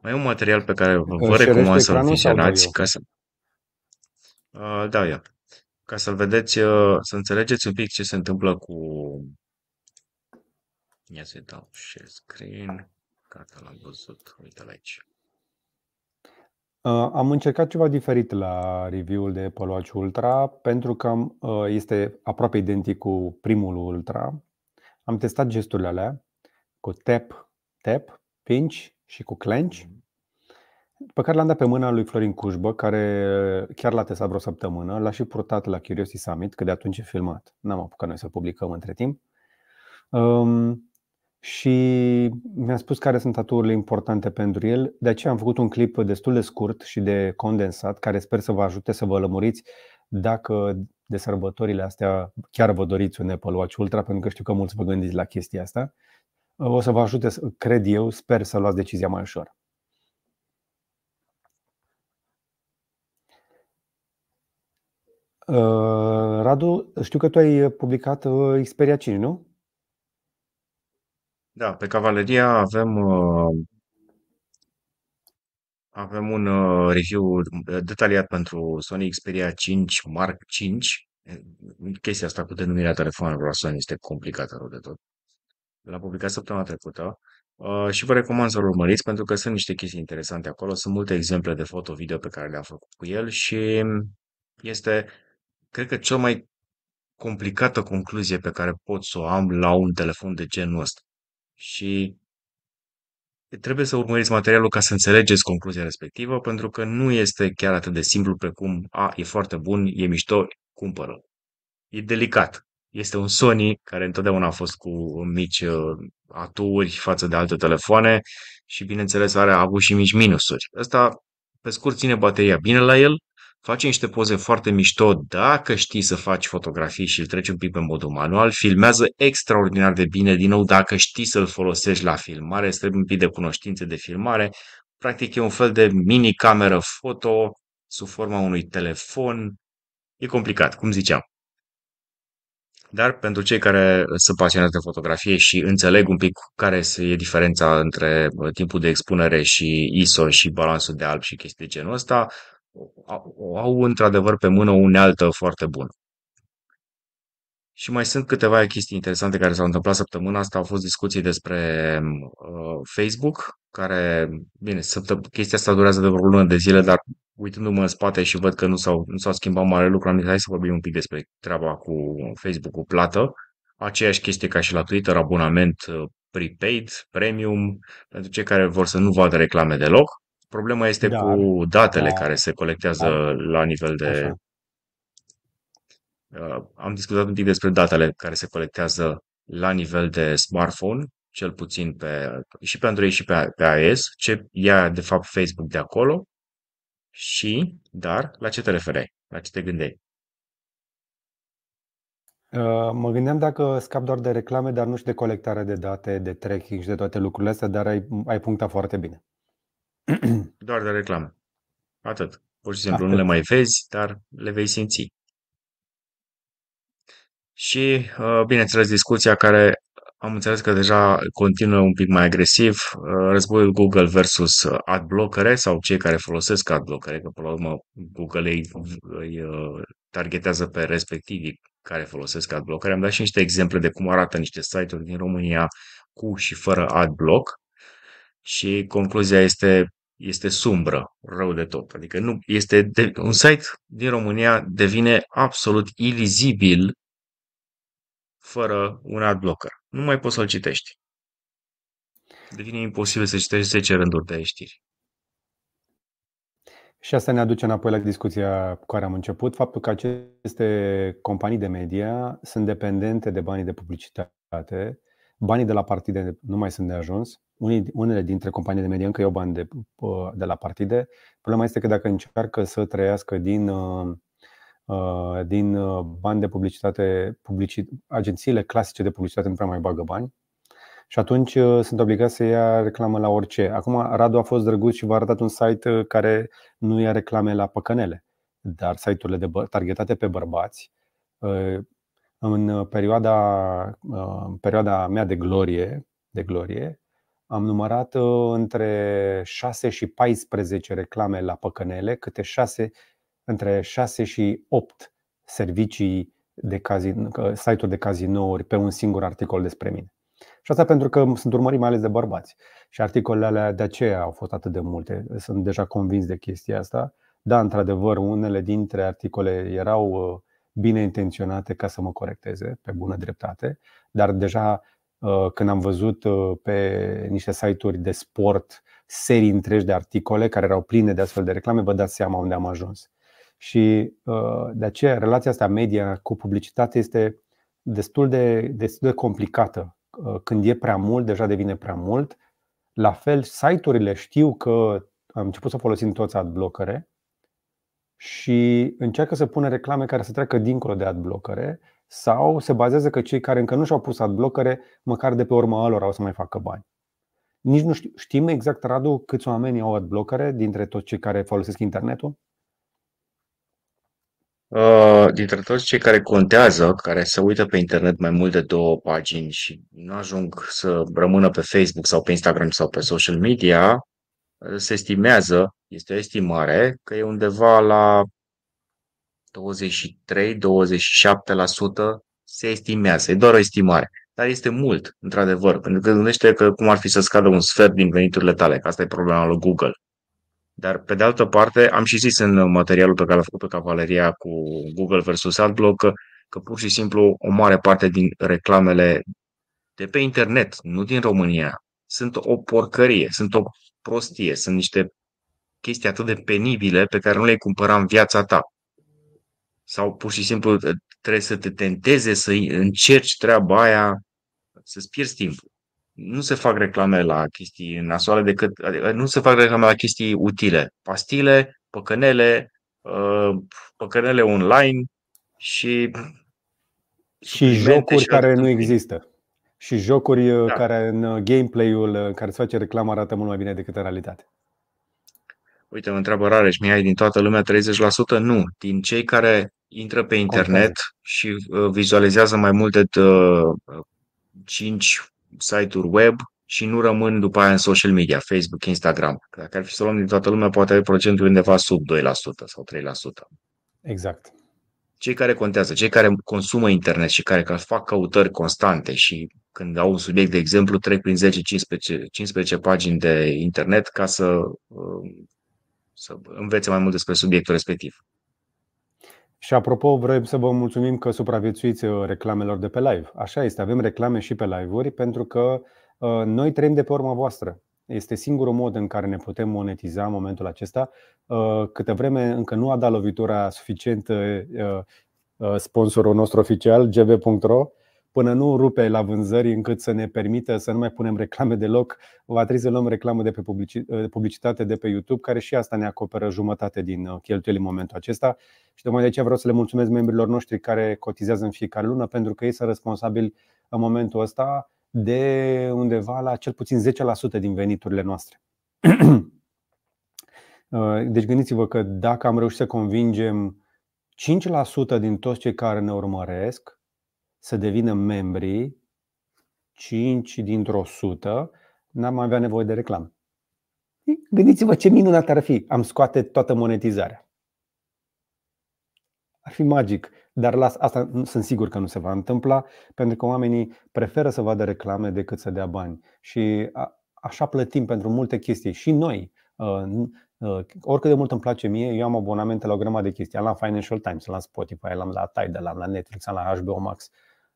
C: Mai e un material pe care vă recomand să-l vizionați ca să... Uh, da, ia. Ca să-l vedeți, uh, să înțelegeți un pic ce se întâmplă cu... Ia să-i dau share screen. Gata, l-am văzut. Uite-l aici.
A: Uh, am încercat ceva diferit la review-ul de Apple Watch Ultra pentru că uh, este aproape identic cu primul Ultra. Am testat gesturile alea cu tap, tap, pinch și cu clench pe care l-am dat pe mâna lui Florin Cușbă, care chiar l-a testat vreo săptămână, l-a și purtat la Curiosity Summit, că de atunci e filmat. N-am apucat noi să publicăm între timp. Um, și mi-a spus care sunt aturile importante pentru el. De aceea am făcut un clip destul de scurt și de condensat, care sper să vă ajute să vă lămuriți dacă de sărbătorile astea chiar vă doriți un Apple Watch Ultra, pentru că știu că mulți vă gândiți la chestia asta. O să vă ajute, cred eu, sper să luați decizia mai ușor. Uh, Radu, știu că tu ai publicat uh, Xperia 5, nu?
C: Da, pe Cavaleria avem, uh, avem un uh, review detaliat pentru Sony Xperia 5 Mark 5. Chestia asta cu denumirea telefonelor la Sony este complicată rău de tot. L-am publicat săptămâna trecută uh, și vă recomand să-l urmăriți pentru că sunt niște chestii interesante acolo. Sunt multe exemple de foto-video pe care le-am făcut cu el și este, cred că, cel mai complicată concluzie pe care pot să o am la un telefon de genul ăsta și trebuie să urmăriți materialul ca să înțelegeți concluzia respectivă, pentru că nu este chiar atât de simplu precum a, e foarte bun, e mișto, cumpără. E delicat. Este un Sony care întotdeauna a fost cu mici uh, aturi față de alte telefoane și bineînțeles are a avut și mici minusuri. Asta pe scurt ține bateria bine la el, face niște poze foarte mișto dacă știi să faci fotografii și îl treci un pic pe modul manual, filmează extraordinar de bine, din nou dacă știi să-l folosești la filmare, îți trebuie un pic de cunoștințe de filmare, practic e un fel de mini cameră foto sub forma unui telefon. E complicat, cum ziceam. Dar pentru cei care sunt pasionați de fotografie și înțeleg un pic care e diferența între timpul de expunere și ISO și balansul de alb și chestii de genul ăsta, au într-adevăr pe mână o unealtă foarte bună. Și mai sunt câteva chestii interesante care s-au întâmplat săptămâna asta. Au fost discuții despre uh, Facebook, care, bine, săptă- chestia asta durează de vreo lună de zile, dar uitându-mă în spate și văd că nu s-au, nu s-au schimbat mare lucru, am zis, hai să vorbim un pic despre treaba cu Facebook-ul plată. Aceeași chestie ca și la Twitter, abonament uh, prepaid, premium, pentru cei care vor să nu vadă reclame deloc. Problema este dar, cu datele da, care se colectează da, la nivel de așa. Uh, am discutat un pic despre datele care se colectează la nivel de smartphone, cel puțin pe, și pe Android și pe, pe iOS, ce ia de fapt Facebook de acolo și, dar, la ce te referai? La ce te gândeai?
A: Uh, mă gândeam dacă scap doar de reclame, dar nu și de colectare de date, de tracking și de toate lucrurile astea, dar ai, ai punctat foarte bine.
C: Doar de reclame. Atât. Pur și simplu Atât. nu le mai vezi, dar le vei simți și, uh, bineînțeles, discuția care am înțeles că deja continuă un pic mai agresiv, uh, războiul Google versus uh, adblockere sau cei care folosesc adblockere, că până la urmă Google îi, îi targetează pe respectivii care folosesc adblockere. Am dat și niște exemple de cum arată niște site-uri din România cu și fără adblock și concluzia este este sumbră, rău de tot. Adică nu este de, un site din România devine absolut ilizibil fără un adblocker. Nu mai poți să-l citești. Devine imposibil să citești 10 rânduri de știri.
A: Și asta ne aduce înapoi la discuția cu care am început, faptul că aceste companii de media sunt dependente de banii de publicitate, banii de la partide nu mai sunt de ajuns, unele dintre companii de media încă iau bani de, de la partide. Problema este că dacă încearcă să trăiască din uh, Uh, din uh, bani de publicitate, publici, agențiile clasice de publicitate nu prea mai bagă bani și atunci uh, sunt obligați să ia reclamă la orice. Acum Radu a fost drăguț și v-a arătat un site care nu ia reclame la păcănele, dar site-urile de targetate pe bărbați în perioada, în perioada mea de glorie, de glorie am numărat între 6 și 14 reclame la păcănele, câte 6 între 6 și 8 servicii de cazin, site-uri de cazinouri pe un singur articol despre mine. Și asta pentru că sunt urmărit mai ales de bărbați. Și articolele alea de aceea au fost atât de multe. Sunt deja convins de chestia asta. Da, într-adevăr, unele dintre articole erau uh, bine intenționate ca să mă corecteze, pe bună dreptate, dar deja uh, când am văzut uh, pe niște site-uri de sport serii întregi de articole care erau pline de astfel de reclame, vă dați seama unde am ajuns. Și uh, de aceea relația asta media cu publicitate este destul de, destul de complicată. Uh, când e prea mult, deja devine prea mult. La fel, site-urile știu că am început să folosim toți adblockere și încearcă să pună reclame care să treacă dincolo de adblockere sau se bazează că cei care încă nu și-au pus adblockere, măcar de pe urma lor au să mai facă bani. Nici nu știu, știm exact, Radu, câți oameni au adblockere dintre toți cei care folosesc internetul?
C: Uh, dintre toți cei care contează, care se uită pe internet mai mult de două pagini și nu ajung să rămână pe Facebook sau pe Instagram sau pe social media, se estimează, este o estimare, că e undeva la 23-27% se estimează. E doar o estimare. Dar este mult, într-adevăr, pentru că gândește că cum ar fi să scadă un sfert din veniturile tale, că asta e problema lui Google. Dar, pe de altă parte, am și zis în materialul pe care l-a făcut pe Cavaleria cu Google versus AdBlock că, că pur și simplu o mare parte din reclamele de pe internet, nu din România, sunt o porcărie, sunt o prostie, sunt niște chestii atât de penibile pe care nu le-ai cumpăra în viața ta. Sau pur și simplu trebuie să te tenteze să încerci treaba aia, să-ți pierzi timpul nu se fac reclame la chestii nasoale decât, adică nu se fac reclame la chestii utile. Pastile, păcănele, uh, păcănele online și
A: și jocuri și care nu există. Și jocuri uh, da. care în uh, gameplay-ul în care se face reclamă arată mult mai bine decât în realitate.
C: Uite, mă întreabă Rareș, mi-ai din toată lumea 30%? Nu, din cei care intră pe internet și uh, vizualizează mai multe uh, 5 site-uri web și nu rămân după aia în social media, Facebook, Instagram. Dacă ar fi să luăm din toată lumea, poate procentul undeva sub 2% sau 3%.
A: Exact.
C: Cei care contează, cei care consumă internet și care fac căutări constante și când au un subiect, de exemplu, trec prin 10-15 15 pagini de internet ca să, uh, să învețe mai mult despre subiectul respectiv.
A: Și apropo, vrem să vă mulțumim că supraviețuiți uh, reclamelor de pe live. Așa este, avem reclame și pe live-uri pentru că uh, noi trăim de pe urma voastră. Este singurul mod în care ne putem monetiza în momentul acesta. Uh, câte vreme încă nu a dat lovitura suficient sponsorul nostru oficial, gb.ro, până nu rupe la vânzări încât să ne permită să nu mai punem reclame deloc, va trebui să luăm reclamă de pe publicitate de pe YouTube, care și asta ne acoperă jumătate din uh, cheltuieli în momentul acesta. Și tocmai de aceea vreau să le mulțumesc membrilor noștri care cotizează în fiecare lună, pentru că ei sunt responsabili în momentul ăsta de undeva la cel puțin 10% din veniturile noastre. Uh, deci gândiți-vă că dacă am reușit să convingem 5% din toți cei care ne urmăresc, să devină membri, 5 dintr-o sută, n-am avea nevoie de reclamă. Gândiți-vă ce minunat ar fi. Am scoate toată monetizarea. Ar fi magic, dar las, asta sunt sigur că nu se va întâmpla, pentru că oamenii preferă să vadă reclame decât să dea bani. Și a, așa plătim pentru multe chestii. Și noi, uh, uh, oricât de mult îmi place mie, eu am abonamente la o grămadă de chestii. Am la Financial Times, la Spotify, am la Tidal, am la Netflix, am la HBO Max.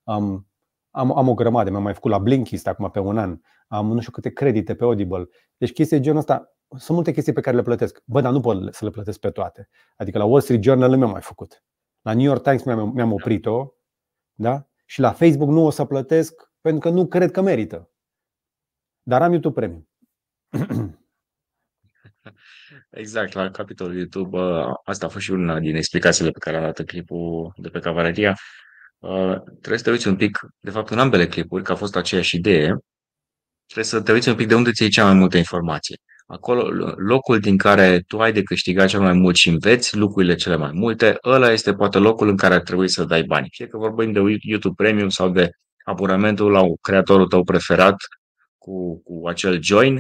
A: Am, am, am o grămadă, mi-am mai făcut la Blinkist acum pe un an, am nu știu câte credite pe Audible. Deci chestii de genul ăsta, sunt multe chestii pe care le plătesc. Bă, dar nu pot să le plătesc pe toate. Adică la Wall Street Journal mi-am mai făcut. La New York Times mi-am, mi-am oprit-o. Da? Și la Facebook nu o să plătesc pentru că nu cred că merită. Dar am YouTube Premium.
C: Exact, la capitolul YouTube, asta a fost și una din explicațiile pe care a dat în clipul de pe Cavaleria. Uh, trebuie să te uiți un pic, de fapt, în ambele clipuri, că a fost aceeași idee, trebuie să te uiți un pic de unde ți iei cea mai multă informație. Acolo, locul din care tu ai de câștigat cel mai mult și înveți lucrurile cele mai multe, ăla este poate locul în care ar trebui să dai bani. Fie că vorbim de YouTube Premium sau de abonamentul la creatorul tău preferat cu, cu acel join,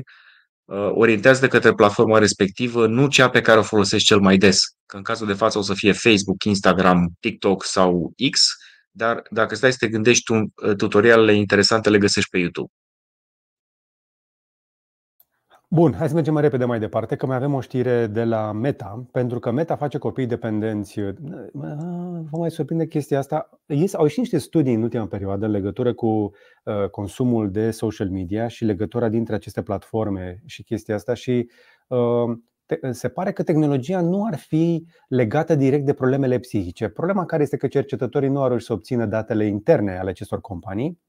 C: uh, orientează de către platforma respectivă, nu cea pe care o folosești cel mai des. Că în cazul de față o să fie Facebook, Instagram, TikTok sau X, dar dacă stai să te gândești, tu, uh, tutorialele interesante le găsești pe YouTube.
A: Bun, hai să mergem mai repede mai departe, că mai avem o știre de la Meta, pentru că Meta face copii dependenți. Uh, vă mai surprinde chestia asta. Au ieșit niște studii în ultima perioadă în legătură cu uh, consumul de social media și legătura dintre aceste platforme și chestia asta și se pare că tehnologia nu ar fi legată direct de problemele psihice. Problema care este că cercetătorii nu au reușit să obțină datele interne ale acestor companii,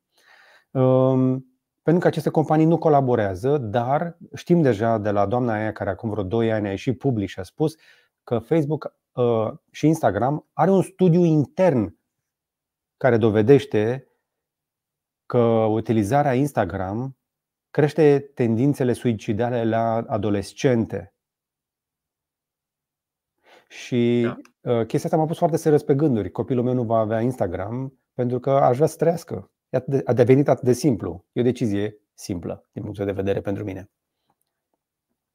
A: um, pentru că aceste companii nu colaborează, dar știm deja de la doamna aia care acum vreo 2 ani a ieșit public și a spus că Facebook uh, și Instagram are un studiu intern care dovedește că utilizarea Instagram crește tendințele suicidale la adolescente. Și da. Uh, chestia asta m-a pus foarte serios pe gânduri. Copilul meu nu va avea Instagram pentru că aș vrea să trăiască. A devenit atât de simplu. E o decizie simplă din punctul de vedere pentru mine.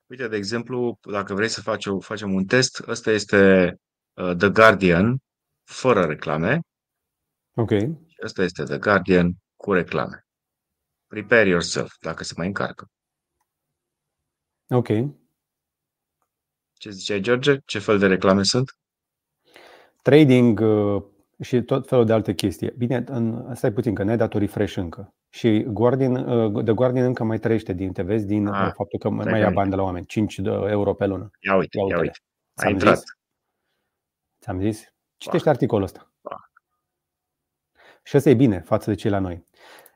C: Uite, de exemplu, dacă vrei să faci, facem un test, ăsta este uh, The Guardian fără reclame.
A: Ok.
C: Și ăsta este The Guardian cu reclame. Prepare yourself, dacă se mai încarcă.
A: Ok.
C: Ce ziceai, George? Ce fel de reclame sunt?
A: Trading uh, și tot felul de alte chestii. Bine, stai puțin, că n-ai dat refresh încă. Și Guardian, uh, The Guardian încă mai trăiește din te vezi din ah, faptul că mai ia bani de la oameni, 5 euro pe lună.
C: Ia uite, ia uite. Ia uite. Ți-am intrat. Zis?
A: Ți-am zis? Citește articolul ăsta. Și asta e bine față de cei la noi.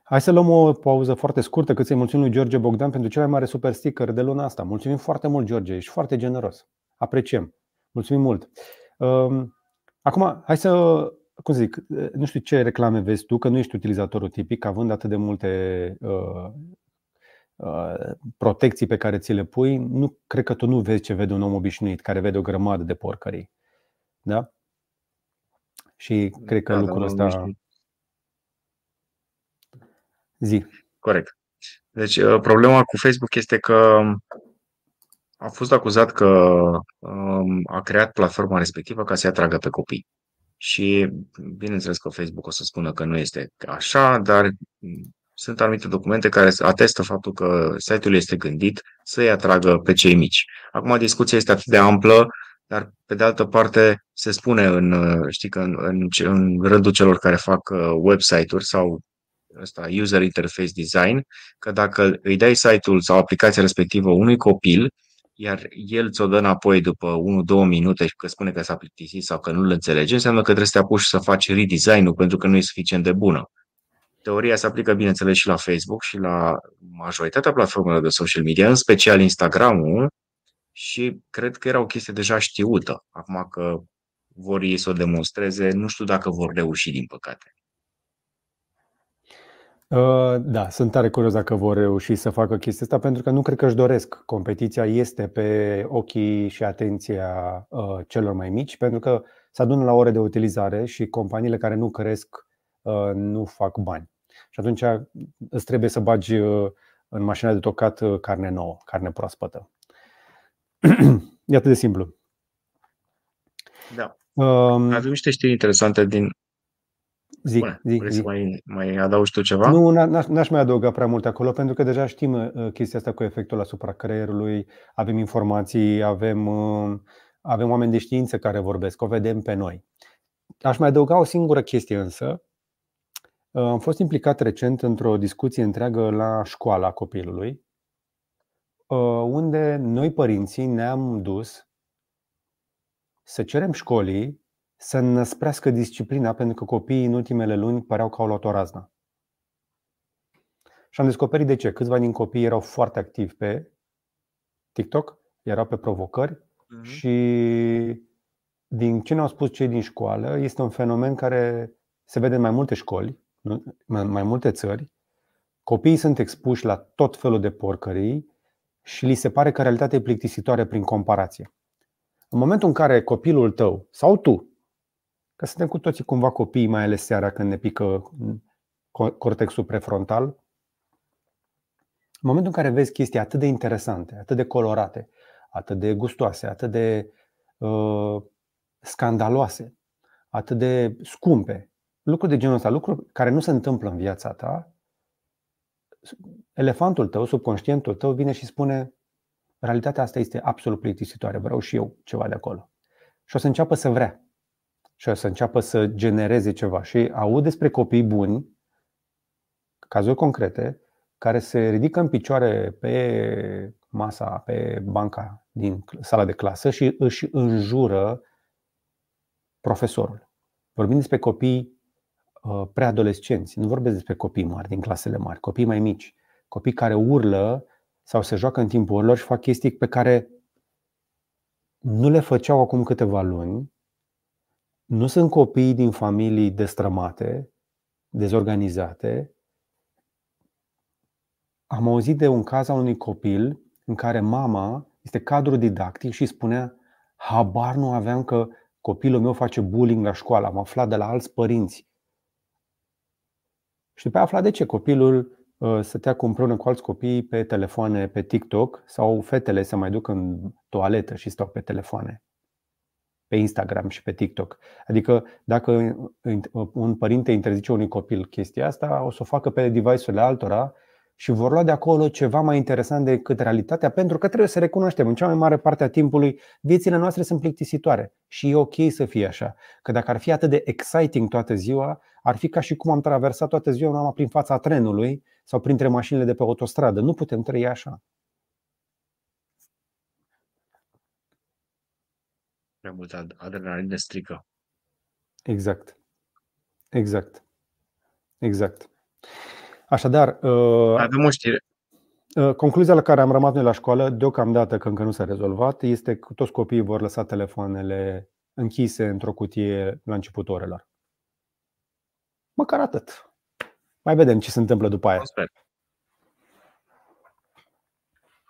A: Hai să luăm o pauză foarte scurtă, cât să-i mulțumim lui George Bogdan pentru cel mai mare super sticker de luna asta. Mulțumim foarte mult, George, ești foarte generos. Apreciem. Mulțumim mult. Um, acum, hai să, cum să zic, nu știu ce reclame vezi tu, că nu ești utilizatorul tipic, având atât de multe uh, protecții pe care ți le pui, nu cred că tu nu vezi ce vede un om obișnuit care vede o grămadă de porcării. Da? Și cred că da, lucrul ăsta. Zi.
C: Corect. Deci, uh, problema cu Facebook este că a fost acuzat că um, a creat platforma respectivă ca să atragă pe copii. Și bineînțeles că Facebook o să spună că nu este așa, dar sunt anumite documente care atestă faptul că site-ul este gândit să-i atragă pe cei mici. Acum discuția este atât de amplă, dar pe de altă parte se spune în, știi că în, în, în rândul celor care fac uh, website-uri sau ăsta, user interface design, că dacă îi dai site-ul sau aplicația respectivă unui copil, iar el ți-o dă înapoi după 1-2 minute și că spune că s-a plictisit sau că nu-l înțelege, înseamnă că trebuie să te apuci să faci redesign-ul pentru că nu e suficient de bună. Teoria se aplică, bineînțeles, și la Facebook și la majoritatea platformelor de social media, în special Instagram-ul, și cred că era o chestie deja știută. Acum că vor ei să o demonstreze, nu știu dacă vor reuși, din păcate.
A: Uh, da, sunt tare curios dacă vor reuși să facă chestia asta, pentru că nu cred că își doresc. Competiția este pe ochii și atenția uh, celor mai mici, pentru că se adună la ore de utilizare și companiile care nu cresc uh, nu fac bani. Și atunci îți trebuie să bagi în mașina de tocat carne nouă, carne proaspătă. e atât de simplu.
C: Da. Um, Avem niște știri interesante din
A: Zic, Bune, zic,
C: vreți
A: zic.
C: să mai, mai adaugi tu ceva?
A: Nu, n-aș, n-aș mai adăuga prea mult acolo, pentru că deja știm uh, chestia asta cu efectul asupra creierului, avem informații, avem, uh, avem oameni de știință care vorbesc, o vedem pe noi. Aș mai adăuga o singură chestie însă. Uh, am fost implicat recent într-o discuție întreagă la școala copilului, unde noi părinții ne-am dus să cerem școlii să năsprească disciplina pentru că copiii în ultimele luni păreau că au luat o razna. Și am descoperit de ce. Câțiva din copii erau foarte activi pe TikTok, erau pe provocări uh-huh. și din ce ne-au spus cei din școală, este un fenomen care se vede în mai multe școli, în mai multe țări. Copiii sunt expuși la tot felul de porcării și li se pare că realitatea e plictisitoare prin comparație. În momentul în care copilul tău sau tu Că suntem cu toții cumva copii, mai ales seara când ne pică cortexul prefrontal. În momentul în care vezi chestii atât de interesante, atât de colorate, atât de gustoase, atât de uh, scandaloase, atât de scumpe, lucruri de genul ăsta, lucruri care nu se întâmplă în viața ta, elefantul tău, subconștientul tău vine și spune realitatea asta este absolut plictisitoare, vreau și eu ceva de acolo. Și o să înceapă să vrea și o să înceapă să genereze ceva. Și aud despre copii buni, cazuri concrete, care se ridică în picioare pe masa, pe banca din sala de clasă și își înjură profesorul. Vorbim despre copii uh, preadolescenți, nu vorbesc despre copii mari din clasele mari, copii mai mici, copii care urlă sau se joacă în timpul lor și fac chestii pe care nu le făceau acum câteva luni nu sunt copii din familii destrămate, dezorganizate. Am auzit de un caz al unui copil în care mama este cadru didactic și spunea habar nu aveam că copilul meu face bullying la școală, am aflat de la alți părinți. Și după aia aflat de ce copilul uh, stătea cu împreună cu alți copii pe telefoane, pe TikTok sau fetele se mai duc în toaletă și stau pe telefoane pe Instagram și pe TikTok. Adică dacă un părinte interzice unui copil chestia asta, o să o facă pe device-urile altora și vor lua de acolo ceva mai interesant decât realitatea, pentru că trebuie să recunoaștem, în cea mai mare parte a timpului, viețile noastre sunt plictisitoare și e ok să fie așa. Că dacă ar fi atât de exciting toată ziua, ar fi ca și cum am traversat toată ziua numai prin fața trenului sau printre mașinile de pe autostradă. Nu putem trăi așa.
C: Prea multă adrenalină strică.
A: Exact. Exact. Exact. Așadar, uh,
C: avem o știre.
A: Uh, concluzia la care am rămas noi la școală, deocamdată că încă nu s-a rezolvat, este că toți copiii vor lăsa telefoanele închise într-o cutie la începutul orelor. Măcar atât. Mai vedem ce se întâmplă după aia.
C: Sper.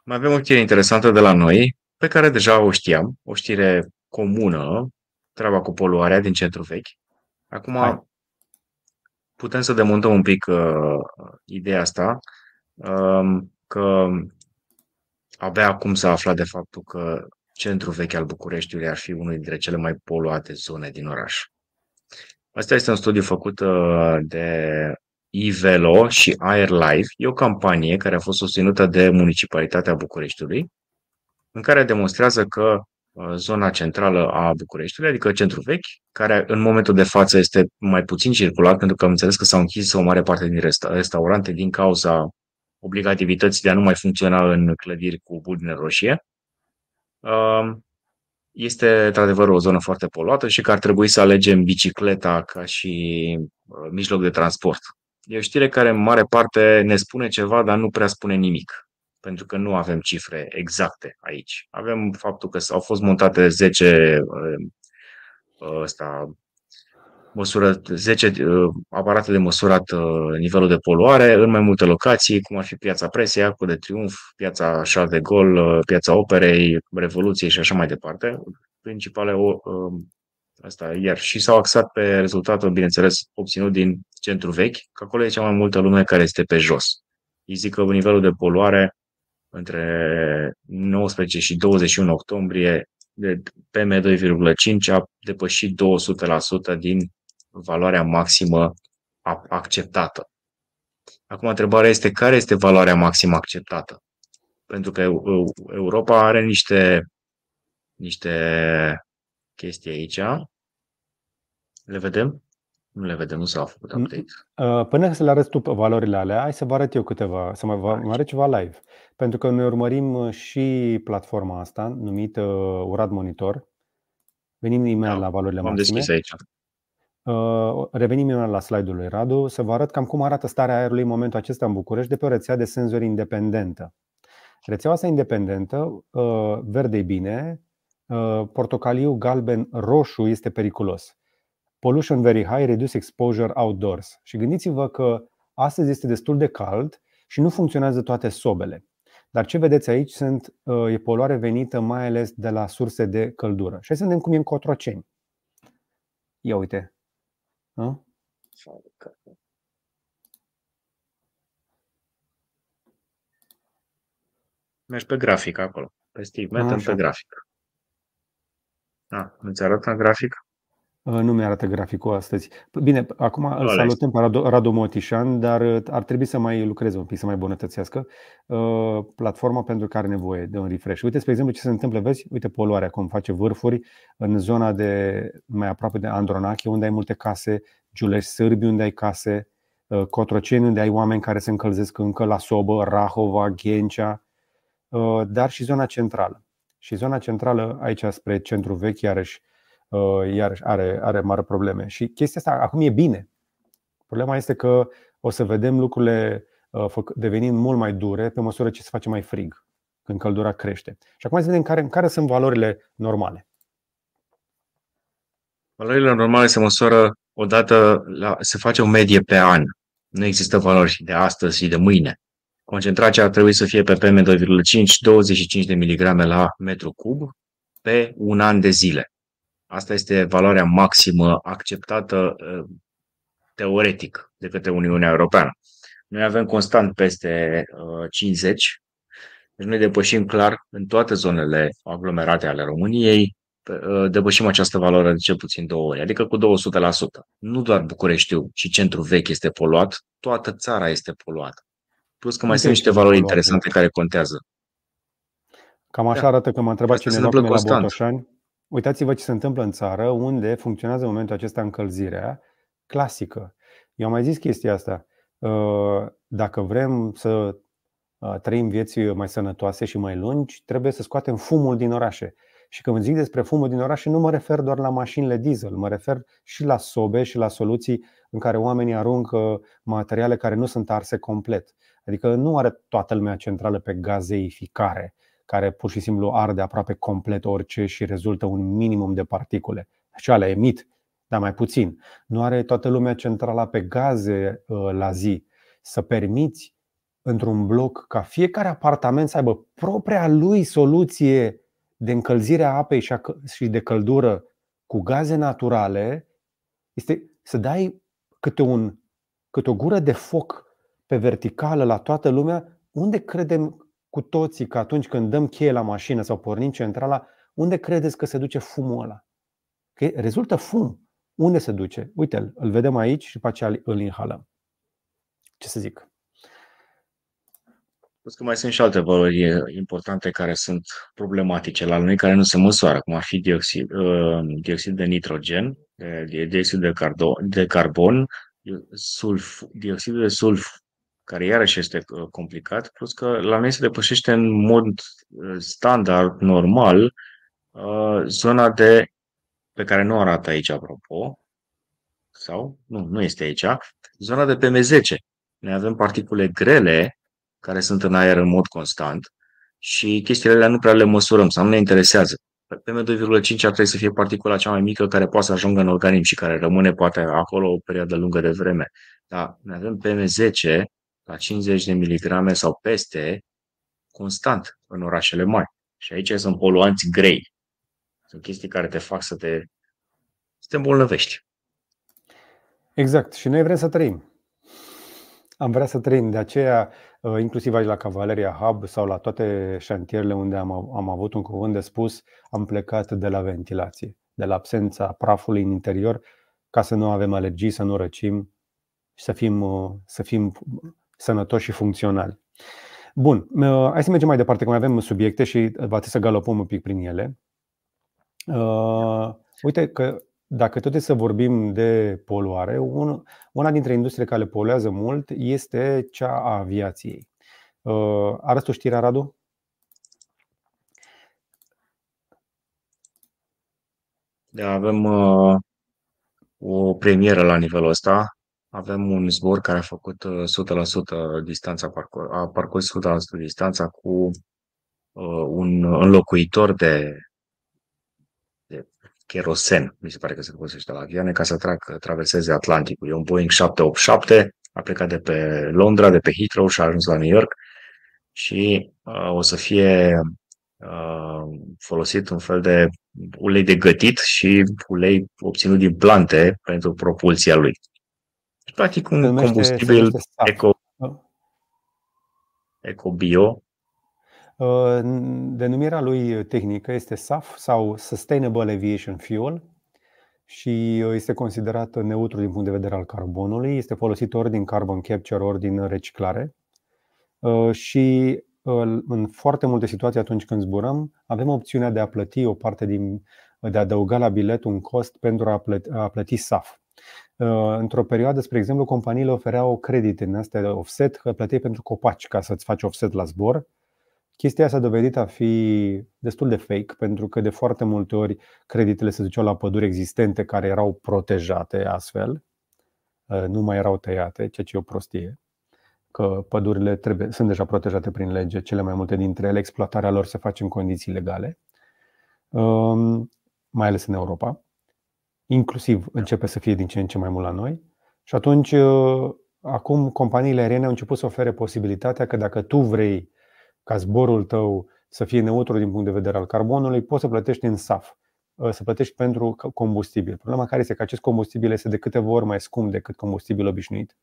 C: mai avem o știre interesantă de la noi, pe care deja o știam, o știre comună, treaba cu poluarea din centru vechi. Acum Hai. putem să demontăm un pic uh, ideea asta, uh, că abia acum s-a aflat de faptul că centrul vechi al Bucureștiului ar fi unul dintre cele mai poluate zone din oraș. Asta este un studiu făcut uh, de iVelo și AirLife. E o campanie care a fost susținută de Municipalitatea Bucureștiului, în care demonstrează că uh, zona centrală a Bucureștiului, adică centrul vechi, care în momentul de față este mai puțin circulat, pentru că am înțeles că s-au închis o mare parte din restaurante din cauza obligativității de a nu mai funcționa în clădiri cu buline roșie. Uh, este într-adevăr o zonă foarte poluată și că ar trebui să alegem bicicleta ca și uh, mijloc de transport. E o știre care în mare parte ne spune ceva, dar nu prea spune nimic, pentru că nu avem cifre exacte aici. Avem faptul că au fost montate 10 ăsta, uh, măsură 10 aparate de măsurat nivelul de poluare în mai multe locații, cum ar fi Piața Presia, Arcul de Triunf, Piața Charles de Gaulle, Piața Operei, Revoluției și așa mai departe. Principale asta, iar și s-au axat pe rezultatul, bineînțeles, obținut din centru vechi, că acolo e cea mai multă lume care este pe jos. Îi zic că nivelul de poluare între 19 și 21 octombrie de PM2,5 a depășit 200% din valoarea maximă acceptată. Acum, întrebarea este care este valoarea maximă acceptată? Pentru că Europa are niște, niște chestii aici. Le vedem? Nu le vedem, nu s-au făcut update.
A: Uh, până să le arăți tu valorile alea, hai să vă arăt eu câteva, să mă, mă arăt ceva live. Pentru că noi urmărim uh, și platforma asta, numită uh, Urad Monitor. Venim imediat da, la valorile maxime. Am deschis aici. Revenim imediat la slide-ul lui Radu să vă arăt cam cum arată starea aerului în momentul acesta în București de pe o rețea de senzori independentă. Rețeaua asta independentă, verde bine, portocaliu, galben, roșu este periculos pollution very high, reduce exposure outdoors. Și gândiți-vă că astăzi este destul de cald și nu funcționează toate sobele. Dar ce vedeți aici sunt, uh, e poluare venită mai ales de la surse de căldură. Și hai să vedem cum e în Cotroceni. Ia uite. A?
C: Mergi pe grafic acolo. Pe Steve, mergem pe grafic. A, nu-ți arată grafic?
A: Uh, nu mi-arată graficul astăzi. Bine, acum îl salutăm pe Radu, Radu Motișan, dar uh, ar trebui să mai lucreze un pic, să mai bunătățească uh, platforma pentru că are nevoie de un refresh. Uite, spre exemplu, ce se întâmplă, vezi? Uite poluarea cum face vârfuri în zona de mai aproape de Andronache, unde ai multe case, Giulești Sârbi, unde ai case, Cotroceni, unde ai oameni care se încălzesc încă la sobă, Rahova, Ghencea, dar și zona centrală. Și zona centrală, aici spre centru vechi, iarăși Uh, iarăși are, are mari probleme. Și chestia asta acum e bine. Problema este că o să vedem lucrurile uh, devenind mult mai dure pe măsură ce se face mai frig, când căldura crește. Și acum să vedem care, care sunt valorile normale.
C: Valorile normale se măsoară odată, la, se face o medie pe an. Nu există valori de astăzi și de mâine. Concentrația ar trebui să fie pe PM2,5, 25 de miligrame la metru cub pe un an de zile. Asta este valoarea maximă acceptată uh, teoretic de către Uniunea Europeană. Noi avem constant peste 50, uh, deci noi depășim clar în toate zonele aglomerate ale României, uh, depășim această valoare de cel puțin două ori, adică cu 200%. Nu doar Bucureștiul și centrul vechi este poluat, toată țara este poluată. Plus că mai sunt niște valori interesante care contează.
A: Cam așa da. arată că m-a întrebat cineva cum e la Botoșani. Uitați-vă ce se întâmplă în țară unde funcționează în momentul acesta încălzirea clasică. Eu am mai zis chestia asta. Uh, dacă vrem să uh, trăim vieți mai sănătoase și mai lungi, trebuie să scoatem fumul din orașe. Și când zic despre fumul din orașe, nu mă refer doar la mașinile diesel, mă refer și la sobe și la soluții în care oamenii aruncă materiale care nu sunt arse complet. Adică nu are toată lumea centrală pe gazeificare care pur și simplu arde aproape complet orice și rezultă un minimum de particule. Și alea emit, dar mai puțin. Nu are toată lumea centrala pe gaze uh, la zi. Să permiți într-un bloc ca fiecare apartament să aibă propria lui soluție de încălzire a apei și de căldură cu gaze naturale, este să dai câte, un, câte o gură de foc pe verticală la toată lumea, unde credem cu toții că atunci când dăm cheie la mașină sau pornim centrala, unde credeți că se duce fumul ăla? Că rezultă fum. Unde se duce? Uite, îl vedem aici și după aceea îl inhalăm. Ce să zic?
C: Plus că mai sunt și alte valori importante care sunt problematice la noi, care nu se măsoară, cum ar fi dioxid, uh, dioxid de nitrogen, dioxid de, carbon, de carbon sulf, dioxid de sulf, care iarăși este uh, complicat, plus că la noi se depășește în mod uh, standard, normal, zona de pe care nu arată aici, apropo, sau nu, nu este aici, zona de PM10. Noi avem particule grele care sunt în aer în mod constant și chestiile alea nu prea le măsurăm sau nu ne interesează. PM2,5 ar trebui să fie particula cea mai mică care poate să ajungă în organism și care rămâne poate acolo o perioadă lungă de vreme. Dar noi avem PM10 la 50 de miligrame sau peste constant în orașele mari. Și aici sunt poluanți grei. Sunt chestii care te fac să te, să te îmbolnăvești.
A: Exact. Și noi vrem să trăim. Am vrea să trăim. De aceea, uh, inclusiv aici la Cavaleria Hub sau la toate șantierele unde am, am avut un cuvânt de spus, am plecat de la ventilație, de la absența prafului în interior, ca să nu avem alergii, să nu răcim și să fim, uh, să fim sănătoși și funcționali. Bun, uh, hai să mergem mai departe, că mai avem subiecte și va trebui să galopăm un pic prin ele. Uh, uite că dacă tot e să vorbim de poluare, una dintre industriile care poluează mult este cea a aviației. Uh, arăți o știre, Radu?
C: Da, avem uh, o premieră la nivelul ăsta. Avem un zbor care a făcut uh, 100% distanța, a parcurs 100% distanța cu uh, un înlocuitor de kerosen, mi se pare că se folosește la avioane, ca să trag, traverseze Atlanticul. E un Boeing 787, a plecat de pe Londra, de pe Heathrow și a ajuns la New York și uh, o să fie uh, folosit un fel de ulei de gătit și ulei obținut din plante pentru propulsia lui. Practic un combustibil eco, eco-bio
A: Uh, denumirea lui tehnică este SAF sau Sustainable Aviation Fuel și uh, este considerat neutru din punct de vedere al carbonului. Este folosit ori din carbon capture, ori din reciclare. Uh, și în foarte multe situații atunci când zburăm, avem opțiunea de a plăti o parte din, de a adăuga la bilet un cost pentru a plăti, a plăti SAF. Într-o perioadă, spre exemplu, companiile ofereau credite în astea de offset, că plăteai pentru copaci ca să-ți faci offset la zbor Chestia s-a dovedit a fi destul de fake, pentru că de foarte multe ori creditele se duceau la păduri existente care erau protejate astfel, uh, nu mai erau tăiate, ceea ce e o prostie, că pădurile trebuie, sunt deja protejate prin lege, cele mai multe dintre ele, exploatarea lor se face în condiții legale, um, mai ales în Europa. Inclusiv începe să fie din ce în ce mai mult la noi. Și atunci, uh, acum companiile aeriene au început să ofere posibilitatea că dacă tu vrei ca zborul tău să fie neutru din punct de vedere al carbonului, poți să plătești în SAF, ă, să plătești pentru combustibil. Problema care este că acest combustibil este de câteva ori mai scump decât combustibil obișnuit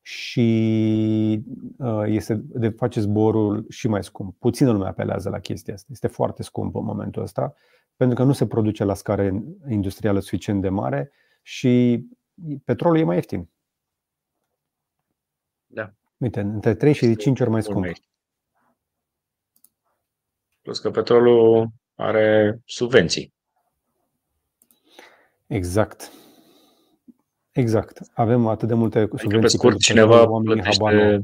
A: și ă, este de face zborul și mai scump. Puțină lume apelează la chestia asta. Este foarte scump în momentul ăsta, pentru că nu se produce la scară industrială suficient de mare și petrolul e mai ieftin.
C: Da.
A: Uite, între 3 și 5 ori mai scump.
C: Plus că petrolul are subvenții.
A: Exact. Exact. Avem atât de multe adică, subvenții.
C: Pe scurt, cineva plătește,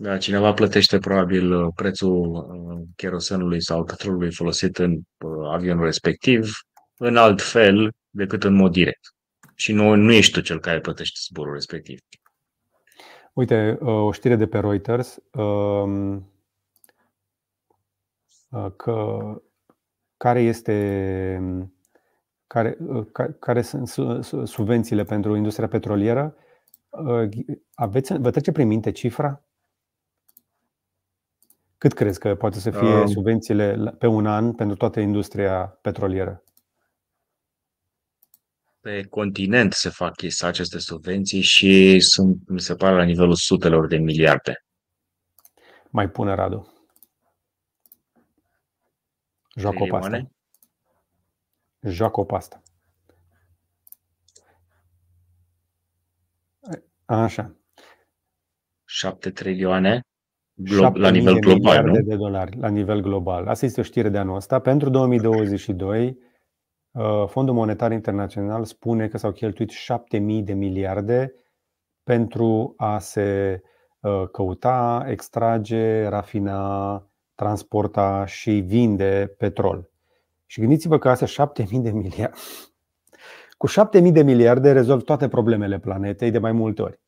C: da, cineva plătește probabil uh, prețul uh, kerosenului sau petrolului folosit în uh, avionul respectiv în alt fel decât în mod direct. Și nu, nu ești tu cel care plătește zborul respectiv.
A: Uite, o știre de pe Reuters. Um, Uh, că care este care, uh, care sunt subvențiile pentru industria petrolieră aveți, vă trece prin minte cifra? Cât crezi că poate să fie
C: Um.
A: subvențiile pe un an pentru toată industria petrolieră?
C: Pe continent se fac chestii, aceste subvenții și sunt, mi se pare, la nivelul sutelor de miliarde.
A: Mai pune Radu. Joacă o pasta.
C: Trilioane?
A: Joacă o pasta. Așa.
C: 7 trilioane glo-
A: 7.000
C: la nivel
A: de
C: global,
A: miliarde
C: nu?
A: de dolari la nivel global. Asta este o știre de anul ăsta. Pentru 2022, uh, Fondul Monetar Internațional spune că s-au cheltuit 7.000 de miliarde pentru a se uh, căuta, extrage, rafina, transporta și vinde petrol. Și gândiți-vă că astea 7.000 de miliarde. Cu 7.000 de miliarde rezolv toate problemele planetei de mai multe ori.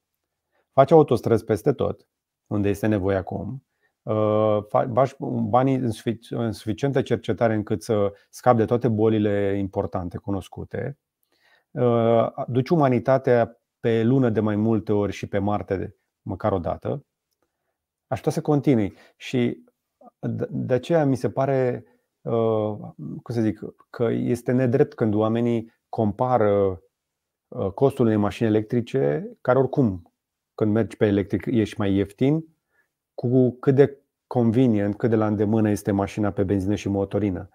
A: Faci autostrăzi peste tot, unde este nevoie acum. Uh, fa- Bași banii în sufic- în suficientă cercetare încât să scapi de toate bolile importante cunoscute. Uh, Duci umanitatea pe lună de mai multe ori și pe Marte de măcar o dată. Aș putea să continui. Și de- de aceea mi se pare, uh, cum să zic, că este nedrept când oamenii compară uh, costul unei mașini electrice, care oricum, când mergi pe electric, ești mai ieftin, cu cât de convenient, cât de la îndemână este mașina pe benzină și motorină.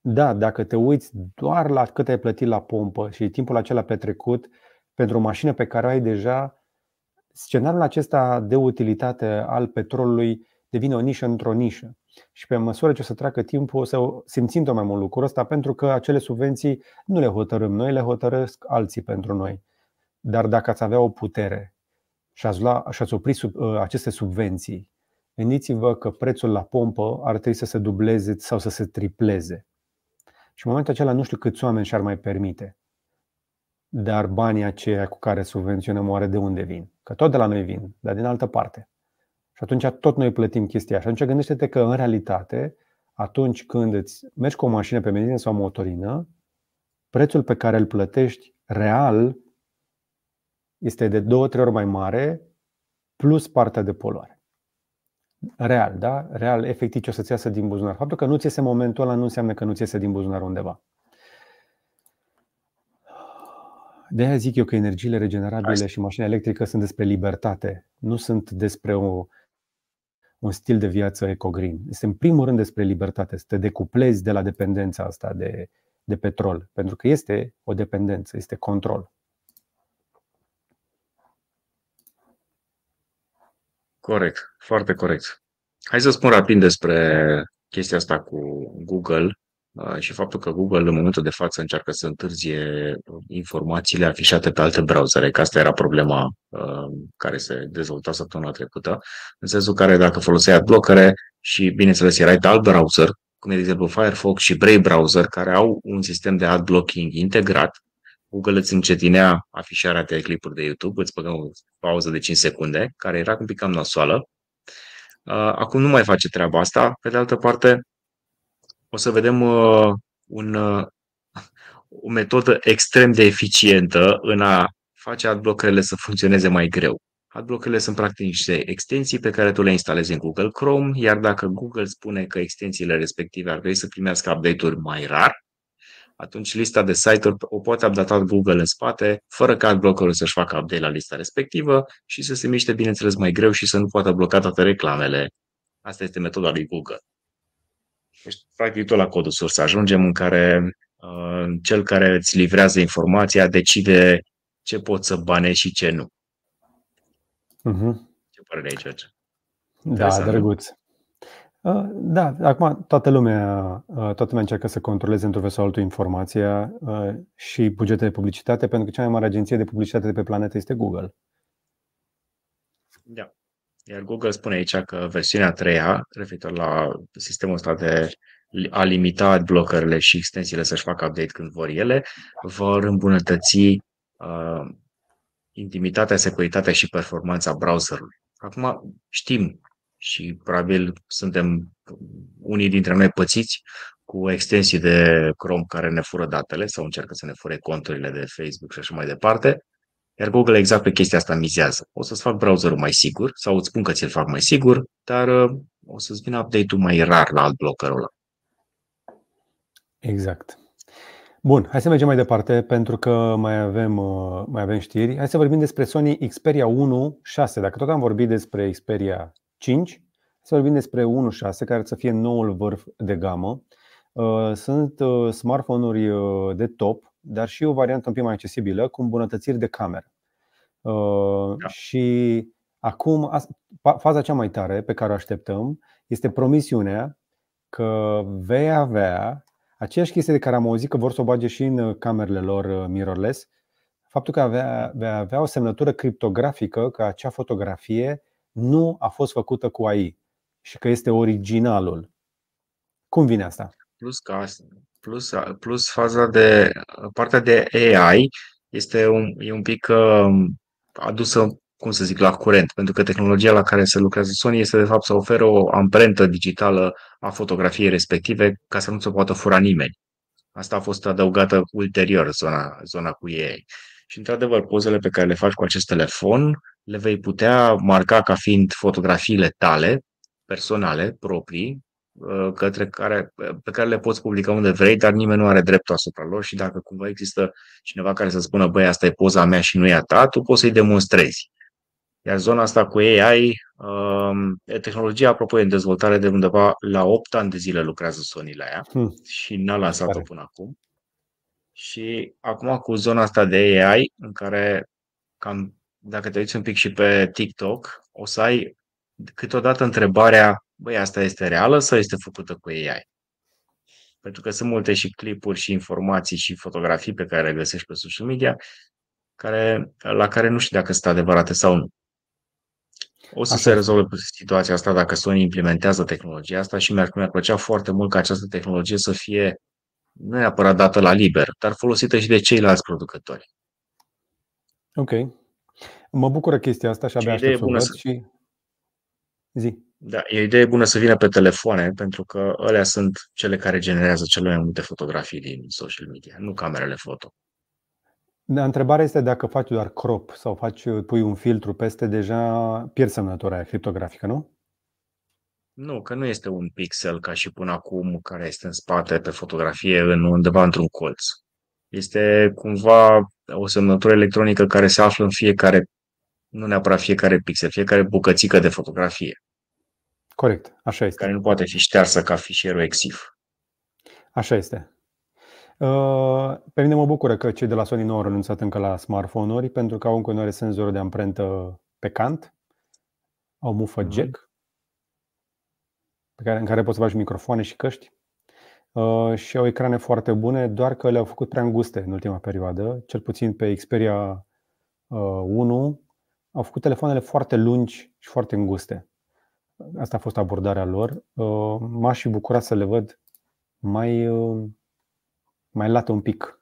A: Da, dacă te uiți doar la cât ai plătit la pompă și timpul acela petrecut pentru o mașină pe care o ai deja, scenariul acesta de utilitate al petrolului devine o nișă într-o nișă. Și pe măsură ce o să treacă timpul, o să simțim tot mai mult lucrul ăsta, pentru că acele subvenții nu le hotărâm noi, le hotărăsc alții pentru noi. Dar dacă ați avea o putere și ați, lua, și ați opri sub, uh, aceste subvenții, gândiți-vă că prețul la pompă ar trebui să se dubleze sau să se tripleze. Și în momentul acela nu știu câți oameni și-ar mai permite. Dar banii aceia cu care subvenționăm oare de unde vin? Că tot de la noi vin, dar din altă parte. Și atunci tot noi plătim chestia așa. Atunci gândește-te că în realitate, atunci când îți mergi cu o mașină pe benzină sau motorină, prețul pe care îl plătești real este de două, trei ori mai mare plus partea de poluare. Real, da? Real, efectiv ce o să-ți iasă din buzunar. Faptul că nu ți iese momentul ăla nu înseamnă că nu ți iese din buzunar undeva. De aia zic eu că energiile regenerabile
C: Asta.
A: și mașina electrică sunt despre libertate, nu sunt despre o, un stil de viață ecogreen. Este în primul rând despre libertate, să te decuplezi de la dependența asta de, de petrol, pentru că este o dependență, este control.
C: Corect, foarte corect. Hai să spun rapid despre chestia asta cu Google uh, și faptul că Google în momentul de față încearcă să întârzie informațiile afișate pe alte browsere, că asta era problema uh, care se dezvolta săptămâna trecută, în sensul care dacă foloseai adblockere și, bineînțeles, erai pe alt browser, cum e, de exemplu, Firefox și Brave browser, care au un sistem de ad blocking integrat, Google îți încetinea afișarea de clipuri de YouTube, îți băga o pauză de 5 secunde, care era un pic cam nasoală. Uh, Acum nu mai face treaba asta. Pe de altă parte, o să vedem uh, un, uh, o metodă extrem de eficientă în a face adblockerele să funcționeze mai greu. Adblockerele sunt practic niște extensii pe care tu le instalezi în Google Chrome, iar dacă Google spune că extensiile respective ar trebui să primească update-uri mai rar, atunci lista de site-uri o poate updata Google în spate, fără ca adblockerul să-și facă update la lista respectivă și să se miște, bineînțeles, mai greu și să nu poată bloca toate reclamele. Asta este metoda lui Google. Deci, practic, tot la codul sursă ajungem în care uh, cel care îți livrează informația decide ce poți să bane și ce nu.
A: Uh-huh.
C: Ce părere ai, George?
A: Da,
C: Interesant, nu?
A: drăguț. Uh, Da, acum toată lumea, uh, toată lumea încearcă să controleze într-un fel sau altul informația uh, și bugete de publicitate, pentru că cea mai mare agenție de publicitate de pe planetă este Google.
C: Da. Iar Google spune aici că versiunea a treia, referitor la sistemul ăsta de a limita adblockerele și extensiile să-și facă update când vor ele, vor îmbunătăți uh, intimitatea, securitatea și performanța browserului. Acum știm și probabil suntem unii dintre noi pățiți cu extensii de Chrome care ne fură datele sau încearcă să ne fure conturile de Facebook și așa mai departe. Iar Google exact pe chestia asta mizează. O să-ți fac browserul mai sigur sau îți spun că ți-l fac mai sigur, dar uh, o să-ți vină update-ul mai rar la alt blocker ăla.
A: Exact. Bun, hai să mergem mai departe pentru că mai avem, uh, mai avem știri. Hai să vorbim despre Sony Xperia 1 6. Dacă tot am vorbit despre Xperia 5, să vorbim despre 1 6, care să fie noul vârf de gamă. Uh, sunt uh, smartphone-uri de top, dar și o variantă un pic mai accesibilă, cu îmbunătățiri de cameră. Da. Și acum, faza cea mai tare pe care o așteptăm este promisiunea că vei avea Aceeași chestie de care am auzit că vor să o bage și în uh, camerele lor uh, mirrorless, faptul că avea, avea o semnătură criptografică că acea fotografie nu a fost făcută cu AI și că este originalul. Cum vine asta?
C: Plus, ca, plus, plus faza de partea de AI este un, e un pic uh, adusă cum să zic, la curent, pentru că tehnologia la care se lucrează Sony este de fapt să oferă o amprentă digitală a fotografiei respective ca să nu se poată fura nimeni. Asta a fost adăugată ulterior, zona, zona cu ei. Și, într-adevăr, pozele pe care le faci cu acest telefon le vei putea marca ca fiind fotografiile tale, personale, proprii, uh, către care, pe care le poți publica unde vrei, dar nimeni nu are dreptul asupra lor și dacă cumva există cineva care să spună, băi, asta e poza mea și nu e a ta, tu poți să-i demonstrezi. Iar zona asta cu AI, um, tehnologia, apropo, e în dezvoltare de undeva la 8 ani de zile lucrează Sony la ea hmm. și n-a lansat-o până acum. Și acum cu zona asta de AI, în care cam, dacă te uiți un pic și pe TikTok, o să ai câteodată întrebarea, băi, asta este reală sau este făcută cu AI? Pentru că sunt multe și clipuri și informații și fotografii pe care le găsești pe social media care, la care nu știu dacă sunt adevărate sau nu. O să Așa. se rezolve situația asta dacă Sony implementează tehnologia asta și mi-ar, mi-ar plăcea foarte mult ca această tehnologie să fie nu neapărat dată la liber, dar folosită și de ceilalți producători.
A: Ok. Mă bucură chestia asta și abia aștept să văd să... și... Zi.
C: Da, e o idee bună să vină pe telefoane, pentru că alea sunt cele care generează cele mai multe fotografii din social media, nu camerele foto.
A: Da, întrebarea este dacă faci doar crop sau faci, pui un filtru peste, deja pierzi semnătura aia criptografică, nu?
C: Nu, că nu este un pixel ca și până acum care este în spate pe fotografie în undeva într-un colț. Este cumva o semnătură electronică care se află în fiecare, nu neapărat fiecare pixel, fiecare bucățică de fotografie.
A: Corect, așa este.
C: Care nu poate fi ștearsă ca fișierul EXIF.
A: Așa este. Uh, pe mine mă bucură că cei de la Sony nu au renunțat încă la smartphone-uri pentru că au în continuare senzorul de amprentă pe cant, au mufă mhm. jack pe care, în care poți să faci microfoane și căști uh, și au ecrane foarte bune, doar că le-au făcut prea înguste în ultima perioadă, cel puțin pe Xperia 1 uh, au făcut telefoanele foarte lungi și foarte înguste. Asta a fost abordarea lor. M-aș fi bucurat să le văd mai mai lată un pic.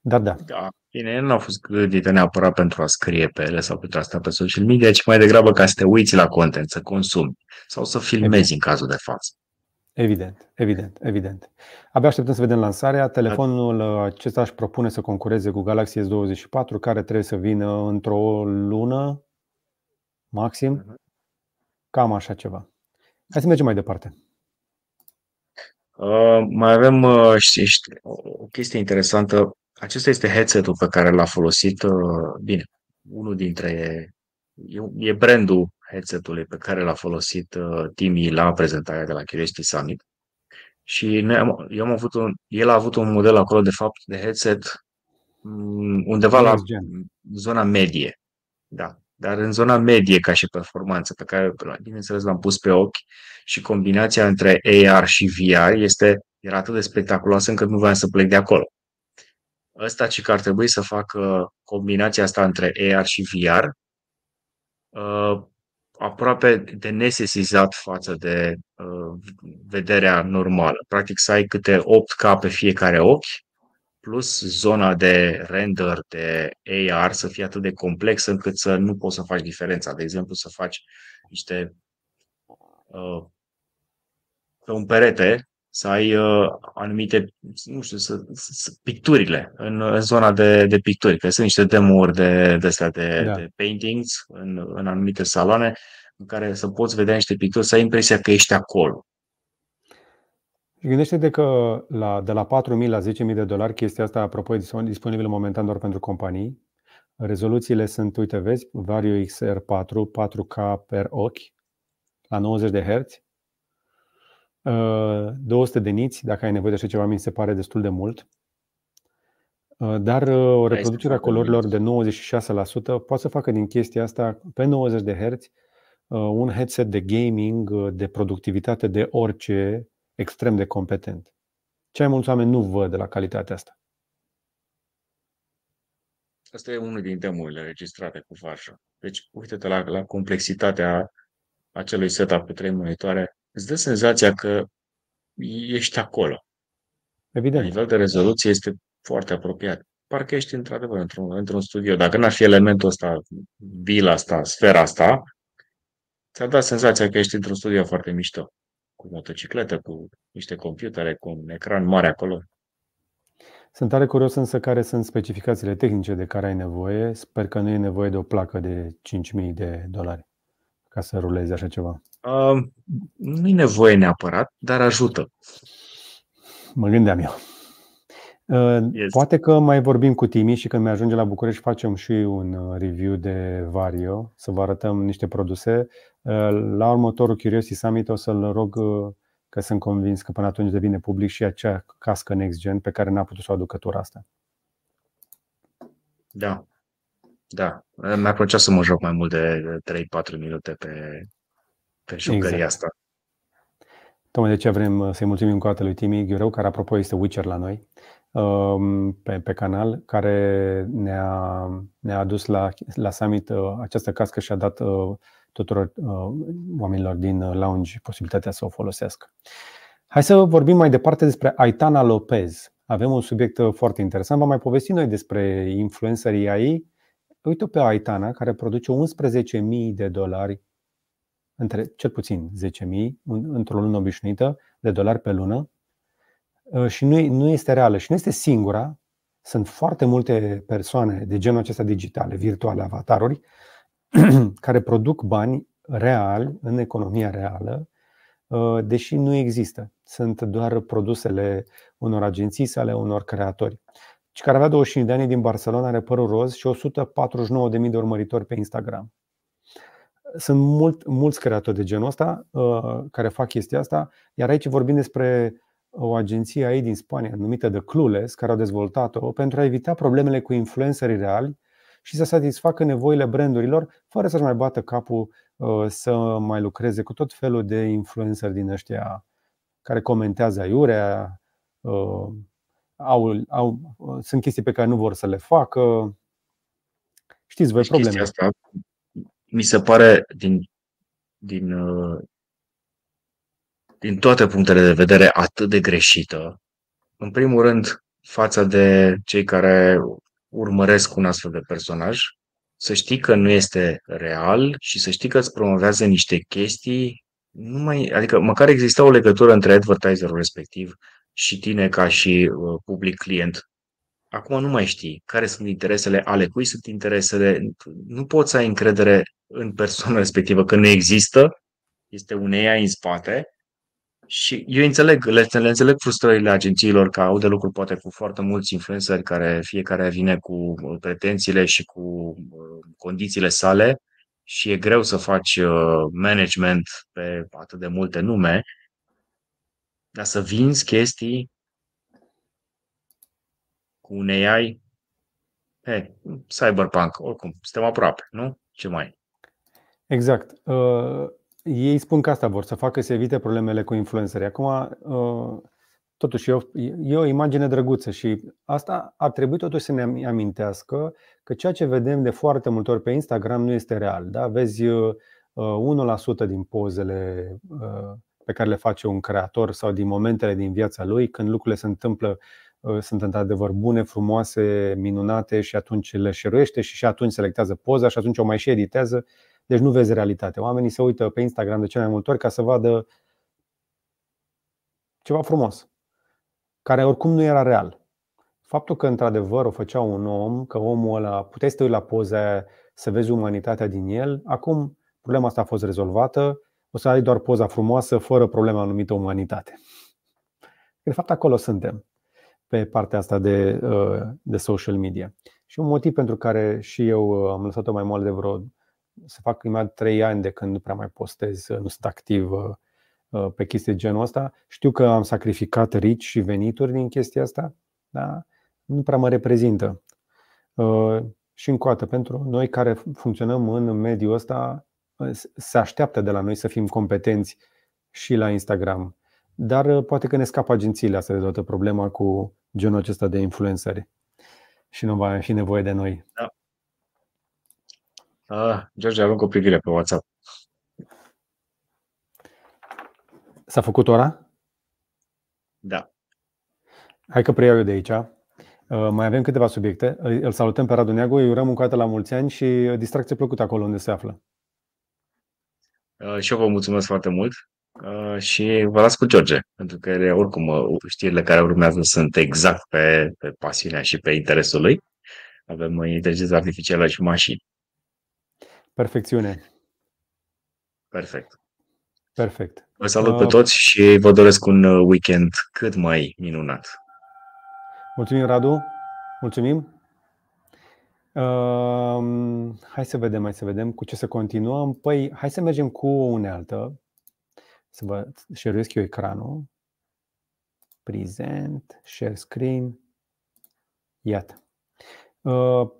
A: Da, da.
C: Da. Bine, nu au fost gândite neapărat pentru a scrie pe ele sau pentru a sta pe social media, ci mai degrabă ca să te uiți la content, să consumi sau să filmezi evident. în cazul de față.
A: Evident, evident, evident. Abia așteptăm să vedem lansarea. Telefonul acesta își propune să concureze cu Galaxy S24, care trebuie să vină într-o lună maxim. Mhm. Cam așa ceva. Hai să mergem mai departe.
C: Uh, mai avem uh, știi, știi, o chestie interesantă. Acesta este headset-ul pe care l-a folosit, uh, bine, unul dintre, e, e brandul headset-ului pe care l-a folosit uh, Timi la prezentarea de la Curiosity Summit. Și noi am, eu am avut un, el a avut un model acolo, de fapt, de headset mm, undeva la zona medie. Da dar în zona medie ca și performanță, pe care, bineînțeles, l-am pus pe ochi și combinația între AR și VR este, era atât de spectaculoasă încât nu voiam să plec de acolo. Ăsta ci că ar trebui să facă combinația asta între AR și VR uh, aproape de nesesizat față de uh, vederea normală. Practic să ai câte 8K pe fiecare ochi plus zona de render de AR să fie atât de complexă încât să nu poți să faci diferența. De exemplu, să faci niște uh, pe un perete să ai uh, anumite, nu știu, să, să, picturile în, în zona de, de picturi, că sunt niște demo-uri de, de, astea, de, da. de paintings în, în anumite saloane în care să poți vedea niște picturi, să ai impresia că ești acolo.
A: Și gândește-te că la, de la 4.000 la 10.000 de dolari, chestia asta, apropo, e disponibilă momentan doar pentru companii. Rezoluțiile sunt, uite, vezi, Vario XR4, 4K per ochi, la 90 de Hz, 200 uh, de niți, dacă ai nevoie de așa ceva, mi se pare destul de mult. Uh, dar uh, o reproducere a culorilor de 96% poate să facă din chestia asta pe 90 de Hz un headset de gaming, de productivitate, de orice, extrem de competent. Cei mai mulți oameni nu văd de la calitatea asta.
C: Asta e unul din demurile registrate cu fașă. Deci, uite-te la, la complexitatea acelui setup cu trei monitoare îți dă senzația că ești acolo.
A: Evident.
C: Nivelul de rezoluție este foarte apropiat. Parcă ești într-adevăr într-un, într-un studio. Dacă n-ar fi elementul ăsta, bila asta, sfera asta, ți-ar da senzația că ești într-un studio foarte mișto. Cu motocicletă, cu niște computere, cu un ecran mare acolo.
A: Sunt tare curios însă care sunt specificațiile tehnice de care ai nevoie. Sper că nu e nevoie de o placă de 5.000 de dolari ca să rulezi așa ceva.
C: Uh, nu e nevoie neapărat, dar ajută.
A: Mă gândeam eu. Uh, yes. Poate că mai vorbim cu Timi și când mi ajunge la București facem și un uh, review de Vario, să vă arătăm niște produse. Uh, la următorul Curiosity Summit o să-l rog că sunt convins că până atunci devine public și acea cască next gen pe care n-a putut să o aducă tura asta.
C: Da, da. Mi-ar plăcea să mă joc mai mult de 3-4 minute pe, pe jucăria exact. asta.
A: Tocmai de ce vrem uh, să-i mulțumim încă o dată lui Timi Ghiureu, care apropo este Witcher la noi, um, pe, pe canal, care ne-a, ne-a adus la, la summit uh, această cască și a dat uh, tuturor oamenilor din lounge posibilitatea să o folosească. Hai să vorbim mai departe despre Aitana Lopez. Avem un subiect foarte interesant. Vom mai povesti noi despre influencerii AI. Uite pe Aitana, care produce 11.000 de dolari între cel puțin 10.000 într-o lună obișnuită de dolari pe lună uh, și nu, nu este reală și nu este singura. Sunt foarte multe persoane de genul acesta digitale, virtuale, avataruri, care produc bani real în economia reală, uh, deși nu există. Sunt doar produsele unor agenții sau ale unor creatori. Și care avea 25 de ani din Barcelona, are părul roz și 149.000 de urmăritori pe Instagram. Sunt mult, mulți creatori de genul ăsta uh, care fac chestia asta, iar aici vorbim despre o agenție aici din Spania numită The Clueless, care au dezvoltat-o pentru a evita problemele cu influencerii reali și să satisfacă nevoile brandurilor fără să-și mai bată capul uh, să mai lucreze cu tot felul de influenceri din ăștia care comentează aiurea, uh, au, au, sunt chestii pe care nu vor să le facă. Știți voi probleme. Asta
C: mi se pare din, din, uh, din toate punctele de vedere atât de greșită. În primul rând, față de cei care urmăresc un astfel de personaj, să știi că nu este real și să știi că îți promovează niște chestii, nu mai, adică măcar exista o legătură între advertiserul respectiv și tine ca și uh, public client Acum nu mai știi care sunt interesele, ale cui sunt interesele. Nu poți să ai încredere în persoana respectivă că nu există, este un AI în spate. Și eu înțeleg, le, le înțeleg frustrările agențiilor că au de lucru poate cu foarte mulți influenceri care fiecare vine cu pretențiile și cu uh, condițiile sale și e greu să faci uh, management pe atât de multe nume, dar să vinzi chestii cu un AI, hey, cyberpunk, oricum, suntem aproape, nu? Ce mai?
A: Exact. Uh, ei spun că asta vor să facă să evite problemele cu influențări. Acum, uh, totuși, e o, e o imagine drăguță și asta ar trebui totuși să ne amintească că ceea ce vedem de foarte multe ori pe Instagram nu este real. Da? Vezi uh, 1% din pozele uh, pe care le face un creator sau din momentele din viața lui, când lucrurile se întâmplă Uh, sunt într-adevăr bune, frumoase, minunate și atunci le șeruiește și și atunci selectează poza și atunci o mai și editează. Deci nu vezi realitatea. Oamenii se uită pe Instagram de cele mai multe ori ca să vadă ceva frumos, care oricum nu era real. Faptul că într-adevăr o făcea un om, că omul ăla, puteai să te uiți la poza să vezi umanitatea din el, acum problema asta a fost rezolvată, o să ai doar poza frumoasă fără problema numită umanitate. De fapt, acolo suntem, pe partea asta de, uh, de social media. Și un motiv pentru care și eu uh, am lăsat-o mai mult de vreo să fac imediat trei ani de când nu prea mai postez, nu sunt activ uh, pe chestii de genul ăsta. Știu că am sacrificat rici și venituri din chestia asta, dar nu prea mă reprezintă. Și încă o dată, pentru noi care funcționăm în mediul ăsta, se așteaptă de la noi să fim competenți și la Instagram. Dar poate că ne scapă agențiile astea de toată problema cu genul acesta de influențări și nu va fi nevoie de noi. Da.
C: Ah, George, avem o privire pe WhatsApp.
A: S-a făcut ora?
C: Da.
A: Hai că preiau eu de aici. Uh, mai avem câteva subiecte. Îl salutăm pe Radu Neagu, îi urăm încă o dată la mulți ani și distracție plăcută acolo unde se află.
C: Uh, și eu vă mulțumesc foarte mult uh, și vă las cu George, pentru că ele, oricum știrile care urmează sunt exact pe, pe pasiunea și pe interesul lui. Avem inteligența artificială și mașini.
A: Perfecțiune.
C: Perfect.
A: Perfect.
C: Vă salut pe uh, toți și vă doresc un uh, weekend cât mai minunat.
A: Mulțumim, Radu. Mulțumim. Uh, hai să vedem, hai să vedem cu ce să continuăm. Păi, hai să mergem cu o unealtă. Să vă share eu ecranul. Present, share screen. Iată. Uh,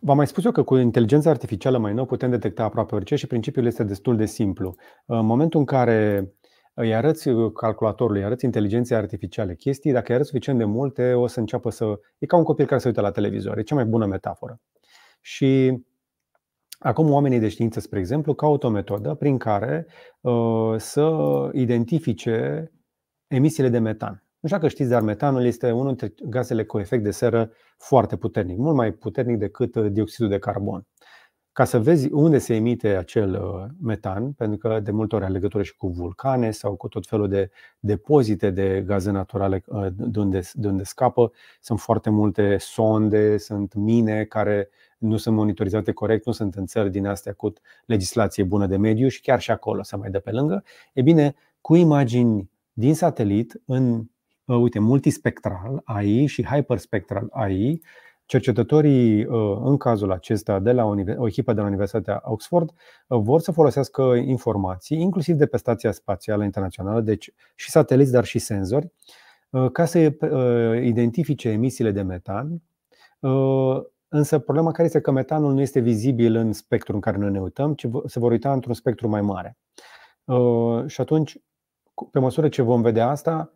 A: V-am mai spus eu că cu inteligența artificială mai nou putem detecta aproape orice și principiul este destul de simplu. În momentul în care îi arăți calculatorului, îi arăți inteligenței artificiale chestii, dacă îi arăți suficient de multe, o să înceapă să... E ca un copil care se uită la televizor, e cea mai bună metaforă. Și acum oamenii de știință, spre exemplu, caută o metodă prin care uh, să identifice emisiile de metan. Nu știu că știți, dar metanul este unul dintre gazele cu efect de seră foarte puternic, mult mai puternic decât uh, dioxidul de carbon. Ca să vezi unde se emite acel uh, metan, pentru că de multe ori are legătură și cu vulcane sau cu tot felul de depozite de gaze naturale uh, de unde, de unde scapă, sunt foarte multe sonde, sunt mine care nu sunt monitorizate corect, nu sunt în țări din astea cu legislație bună de mediu și chiar și acolo se mai dă pe lângă. E bine, cu imagini din satelit în Uh, uite, multispectral AI și hyperspectral AI, cercetătorii uh, în cazul acesta de la o echipă de la Universitatea Oxford uh, vor să folosească informații, inclusiv de pe Stația Spațială Internațională, deci și sateliți, dar și senzori, ca să identifice emisiile de metan. Însă problema care este că metanul nu este vizibil în spectrul în care noi ne uităm, ci se vor uita într-un spectru mai mare. Și atunci, pe măsură ce vom vedea asta,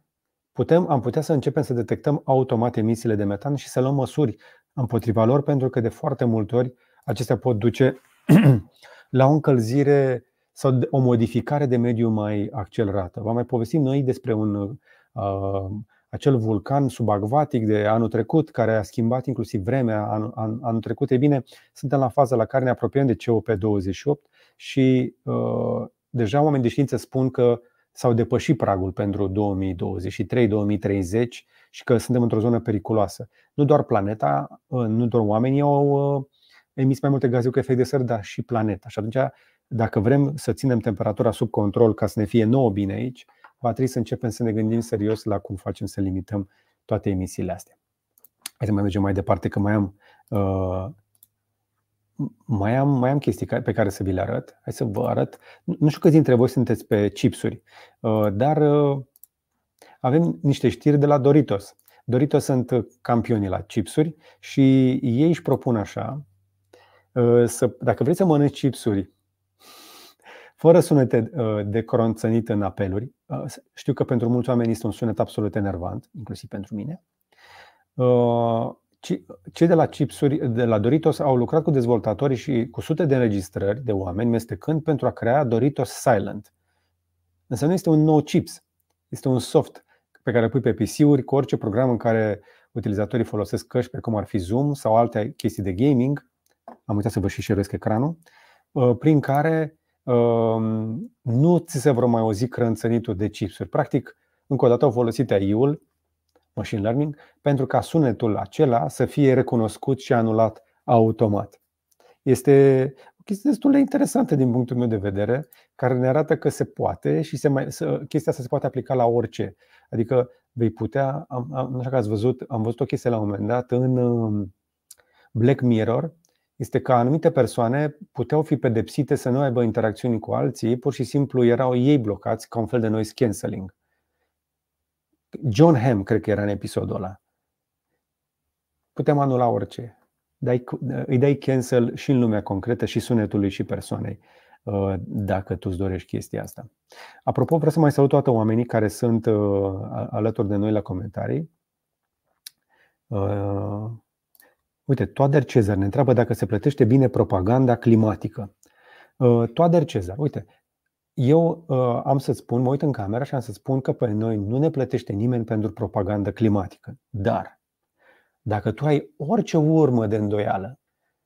A: putem, am putea să începem să detectăm automat emisiile de metan și să luăm măsuri împotriva lor, pentru că de foarte multe ori acestea pot duce la o încălzire sau o modificare de mediu mai accelerată. V-am mai povestit noi despre un, uh, acel vulcan subacvatic de anul trecut, care a schimbat inclusiv vremea anul, an, anul trecut. E bine, suntem la faza la care ne apropiem de COP28 și uh, deja oamenii de știință spun că s-au depășit pragul pentru 2023-2030 și că suntem într-o zonă periculoasă. Nu doar planeta, uh, nu doar oamenii au uh, emis mai multe gaze cu efect de seră, dar și planeta. Și atunci, dacă vrem să ținem temperatura sub control ca să ne fie nouă bine aici, va trebui să începem să ne gândim serios la cum facem să limităm toate emisiile astea. Hai să mai mergem mai departe, că mai am uh, mai am, mai am chestii pe care să vi le arăt. Hai să vă arăt. Nu știu câți dintre voi sunteți pe chipsuri, uh, dar uh, avem niște știri de la Doritos. Doritos sunt campioni la chipsuri și ei își propun așa, uh, să, dacă vreți să mănânci chipsuri fără sunete de cronțănit în apeluri, știu că pentru mulți oameni este un sunet absolut enervant, inclusiv pentru mine, cei de la chipsuri, de la Doritos au lucrat cu dezvoltatori și cu sute de înregistrări de oameni mestecând pentru a crea Doritos Silent. Însă nu este un nou chips, este un soft pe care îl pui pe PC-uri cu orice program în care utilizatorii folosesc căști precum ar fi Zoom sau alte chestii de gaming. Am uitat să vă și șeresc ecranul. Uh, prin care um, nu ți se vor mai auzi crânțănitul de chipsuri. Practic, încă o dată au folosit AI-ul, machine learning, pentru ca sunetul acela să fie recunoscut și anulat automat. Este o chestie destul de interesantă din punctul meu de vedere, care ne arată că se poate și se mai, să, chestia asta se poate aplica la orice. Adică vei putea, am, am, așa că ați văzut, am văzut o chestie la un moment dat în um, Black Mirror, este că anumite persoane puteau fi pedepsite să nu aibă interacțiuni cu alții, pur și simplu erau ei blocați ca un fel de noise cancelling. John Hamm, cred că era în episodul ăla. Putem anula orice. Dai, îi dai cancel și în lumea concretă, și sunetului, și persoanei, uh, dacă tu îți dorești chestia asta. Apropo, vreau să mai salut toate oamenii care sunt uh, alături de noi la comentarii. Uh, uite, Toader Cezar ne întreabă dacă se plătește bine propaganda climatică. Toader Cezar, uite, eu uh, am să spun, mă uit în camera și am să spun că pe noi nu ne plătește nimeni pentru propagandă climatică. Dar, dacă tu ai orice urmă de îndoială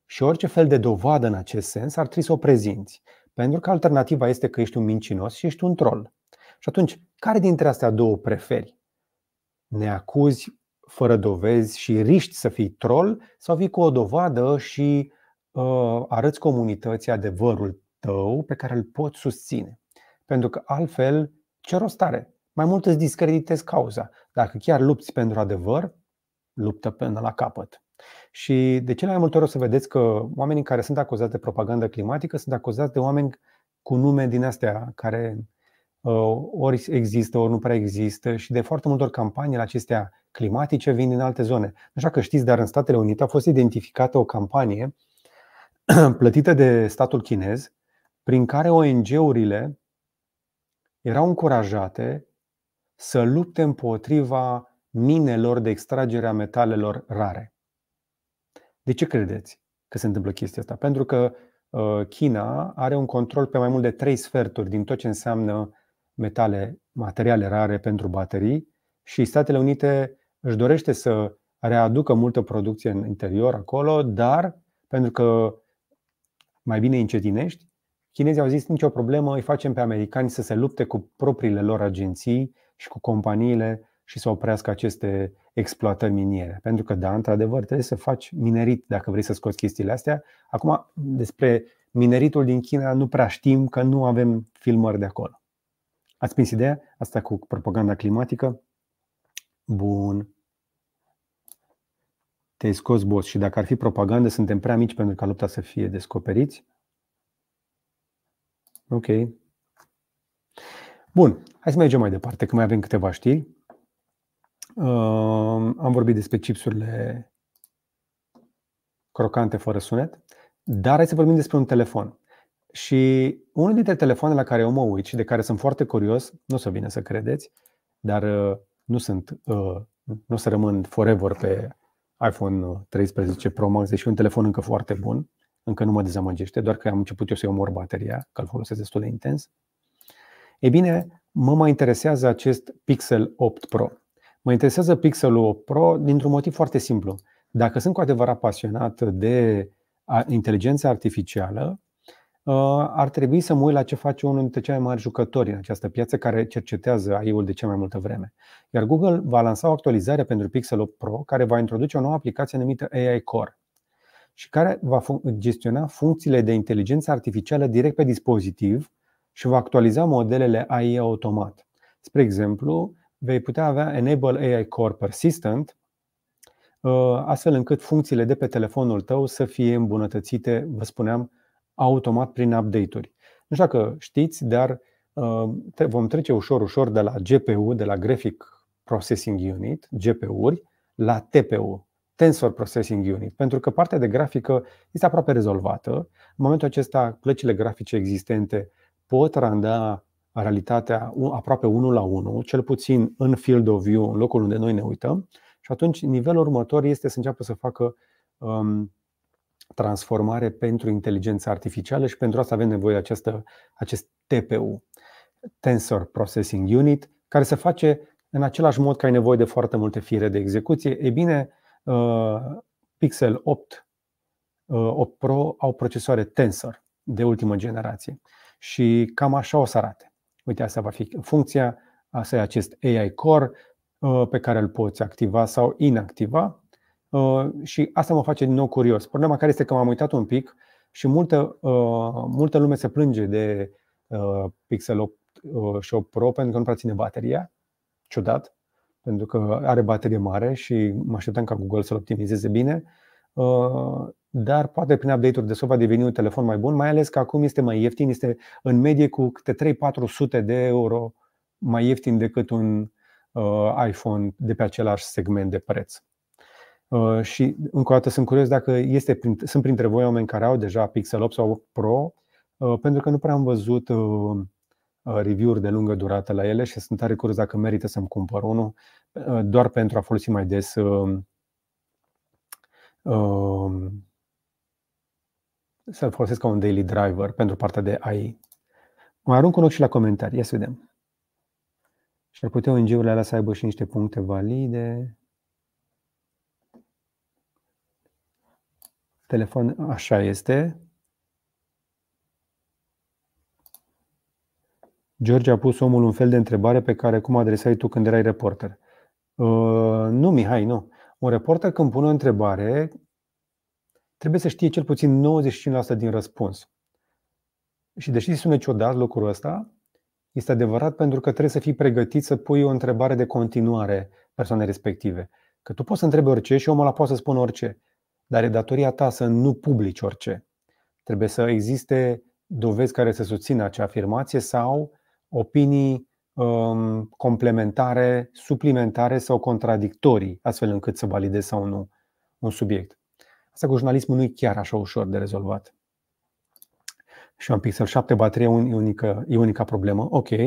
A: și orice fel de dovadă în acest sens, ar trebui să o prezinți. Pentru că alternativa este că ești un mincinos și ești un troll. Și atunci, care dintre astea două preferi? Ne acuzi fără dovezi și riști să fii troll sau vii cu o dovadă și uh, arăți comunității adevărul tău pe care îl poți susține. Pentru că altfel, ce rost are? Mai mult îți discreditezi cauza. Dacă chiar lupți pentru adevăr, luptă până la capăt. Și de cele mai multe ori o să vedeți că oamenii care sunt acuzați de propagandă climatică sunt acuzați de oameni cu nume din astea care uh, ori există, ori nu prea există și de foarte multe ori campaniile acestea climatice vin din alte zone. Nu știu că știți, dar în Statele Unite a fost identificată o campanie plătită de statul chinez prin care ONG-urile erau încurajate să lupte împotriva minelor de extragere a metalelor rare. De ce credeți că se întâmplă chestia asta? Pentru că uh, China are un control pe mai mult de trei sferturi din tot ce înseamnă metale, materiale rare pentru baterii și Statele Unite își dorește să readucă multă producție în interior acolo, dar pentru că mai bine încetinești, Chinezii au zis nicio problemă, îi facem pe americani să se lupte cu propriile lor agenții și cu companiile și să oprească aceste exploatări miniere. Pentru că, da, într-adevăr, trebuie să faci minerit dacă vrei să scoți chestiile astea. Acum, despre mineritul din China nu prea știm că nu avem filmări de acolo. Ați prins ideea? Asta cu propaganda climatică? Bun. Te-ai scos, boss. Și dacă ar fi propagandă, suntem prea mici pentru ca lupta să fie descoperiți. Ok. Bun, hai să mergem mai departe, că mai avem câteva știri. Uh, am vorbit despre chipsurile crocante fără sunet, dar hai să vorbim despre un telefon. Și unul dintre telefoanele la care eu mă uit și de care sunt foarte curios, nu o să vină să credeți, dar uh, nu sunt, uh, nu o să rămân forever pe iPhone 13 Pro Max, deși un telefon încă foarte bun încă nu mă dezamăgește, doar că am început eu să-i omor bateria, că îl folosesc destul de intens. Ei bine, mă mai interesează acest Pixel 8 Pro. Mă interesează Pixel 8 Pro dintr-un motiv foarte simplu. Dacă sunt cu adevărat pasionat de inteligența artificială, uh, ar trebui să mă uit la ce face unul dintre cei mai mari jucători în această piață care cercetează AI-ul de cea mai multă vreme. Iar Google va lansa o actualizare pentru Pixel 8 Pro care va introduce o nouă aplicație numită AI Core și care va gestiona funcțiile de inteligență artificială direct pe dispozitiv și va actualiza modelele AI automat. Spre exemplu, vei putea avea Enable AI Core Persistent, uh, astfel încât funcțiile de pe telefonul tău să fie îmbunătățite, vă spuneam, automat prin update-uri. Nu știu dacă știți, dar uh, vom trece ușor, ușor de la GPU, de la Graphic Processing Unit, GPU-uri, la TPU, Tensor Processing Unit, pentru că partea de grafică este aproape rezolvată. În momentul acesta, plăcile grafice existente pot randa realitatea aproape 1 la 1, cel puțin în field of view, în locul unde noi ne uităm, și atunci nivelul următor este să înceapă să facă um, transformare pentru inteligența artificială și pentru asta avem nevoie de această, acest TPU, Tensor Processing Unit, care se face în același mod că ai nevoie de foarte multe fire de execuție. E bine, Uh, Pixel 8, 8 uh, Pro au procesoare Tensor de ultimă generație și cam așa o să arate. Uite, asta va fi funcția Asta e acest AI Core pe care îl poți activa sau inactiva. Și asta mă face din nou curios. Problema care este că m-am uitat un pic și multă, multă lume se plânge de Pixel 8 și 8 Pro pentru că nu prea ține bateria. Ciudat, pentru că are baterie mare și mă așteptam ca Google să-l optimizeze bine dar poate prin update-uri de soft va deveni un telefon mai bun, mai ales că acum este mai ieftin, este în medie cu câte 3-400 de euro mai ieftin decât un uh, iPhone de pe același segment de preț. Uh, și încă o dată sunt curios dacă este, sunt printre voi oameni care au deja Pixel 8 sau 8 Pro, uh, pentru că nu prea am văzut review-uri de lungă durată la ele și sunt tare curios dacă merită să-mi cumpăr unul doar pentru a folosi mai des să-l folosesc ca un daily driver pentru partea de AI. Mai arunc un ochi și la comentarii, ia să vedem. Și ar putea ONG-urile alea să aibă și niște puncte valide. Telefon, așa este. George a pus omul un fel de întrebare pe care cum adresai tu când erai reporter. Uh, nu, Mihai, nu. Un reporter când pune o întrebare, trebuie să știe cel puțin 95% din răspuns. Și deși sună ciudat lucrul ăsta, este adevărat pentru că trebuie să fii pregătit să pui o întrebare de continuare persoanei respective. Că tu poți să întrebi orice și omul ăla poate să spună orice, dar e datoria ta să nu publici orice. Trebuie să existe dovezi care să susțină acea afirmație sau opinii um, complementare, suplimentare sau contradictorii, astfel încât să validezi sau nu un subiect. Asta cu jurnalismul nu e chiar așa ușor de rezolvat. Și un Pixel 7 baterie e unica, e unica problemă. Ok.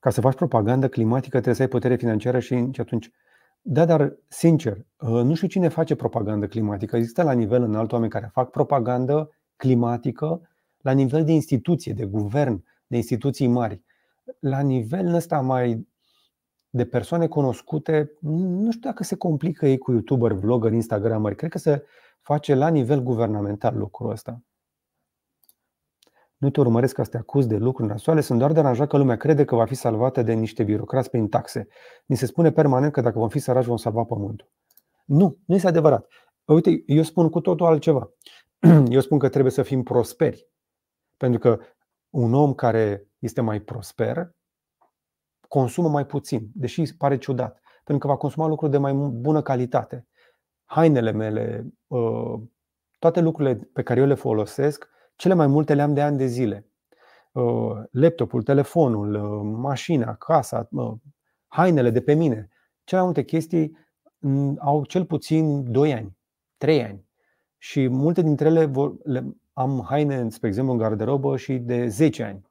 A: Ca să faci propagandă climatică trebuie să ai putere financiară și, și atunci. Da, dar sincer, uh, nu știu cine face propagandă climatică. Există la nivel înalt oameni care fac propagandă climatică la nivel de instituție, de guvern, de instituții mari. La nivel ăsta mai de persoane cunoscute, nu știu dacă se complică ei cu youtuber, vlogger, instagrameri. Cred că se face la nivel guvernamental lucrul ăsta. Nu te urmăresc ca să te acuz de lucruri nasoale, sunt doar deranjat că lumea crede că va fi salvată de niște birocrați prin taxe. Ni se spune permanent că dacă vom fi săraci vom salva pământul. Nu, nu este adevărat. Uite, eu spun cu totul altceva. Eu spun că trebuie să fim prosperi. Pentru că un om care este mai prosper consumă mai puțin, deși pare ciudat, pentru că va consuma lucruri de mai bună calitate. Hainele mele, uh, toate lucrurile pe care eu le folosesc, cele mai multe le am de ani de zile. Uh, laptopul, telefonul, uh, mașina, casa, hainele de pe mine. Cele mai multe chestii mm, au cel puțin 2 ani, 3 ani. Și multe dintre ele vor, le, am haine, spre exemplu, în garderobă și de 10 ani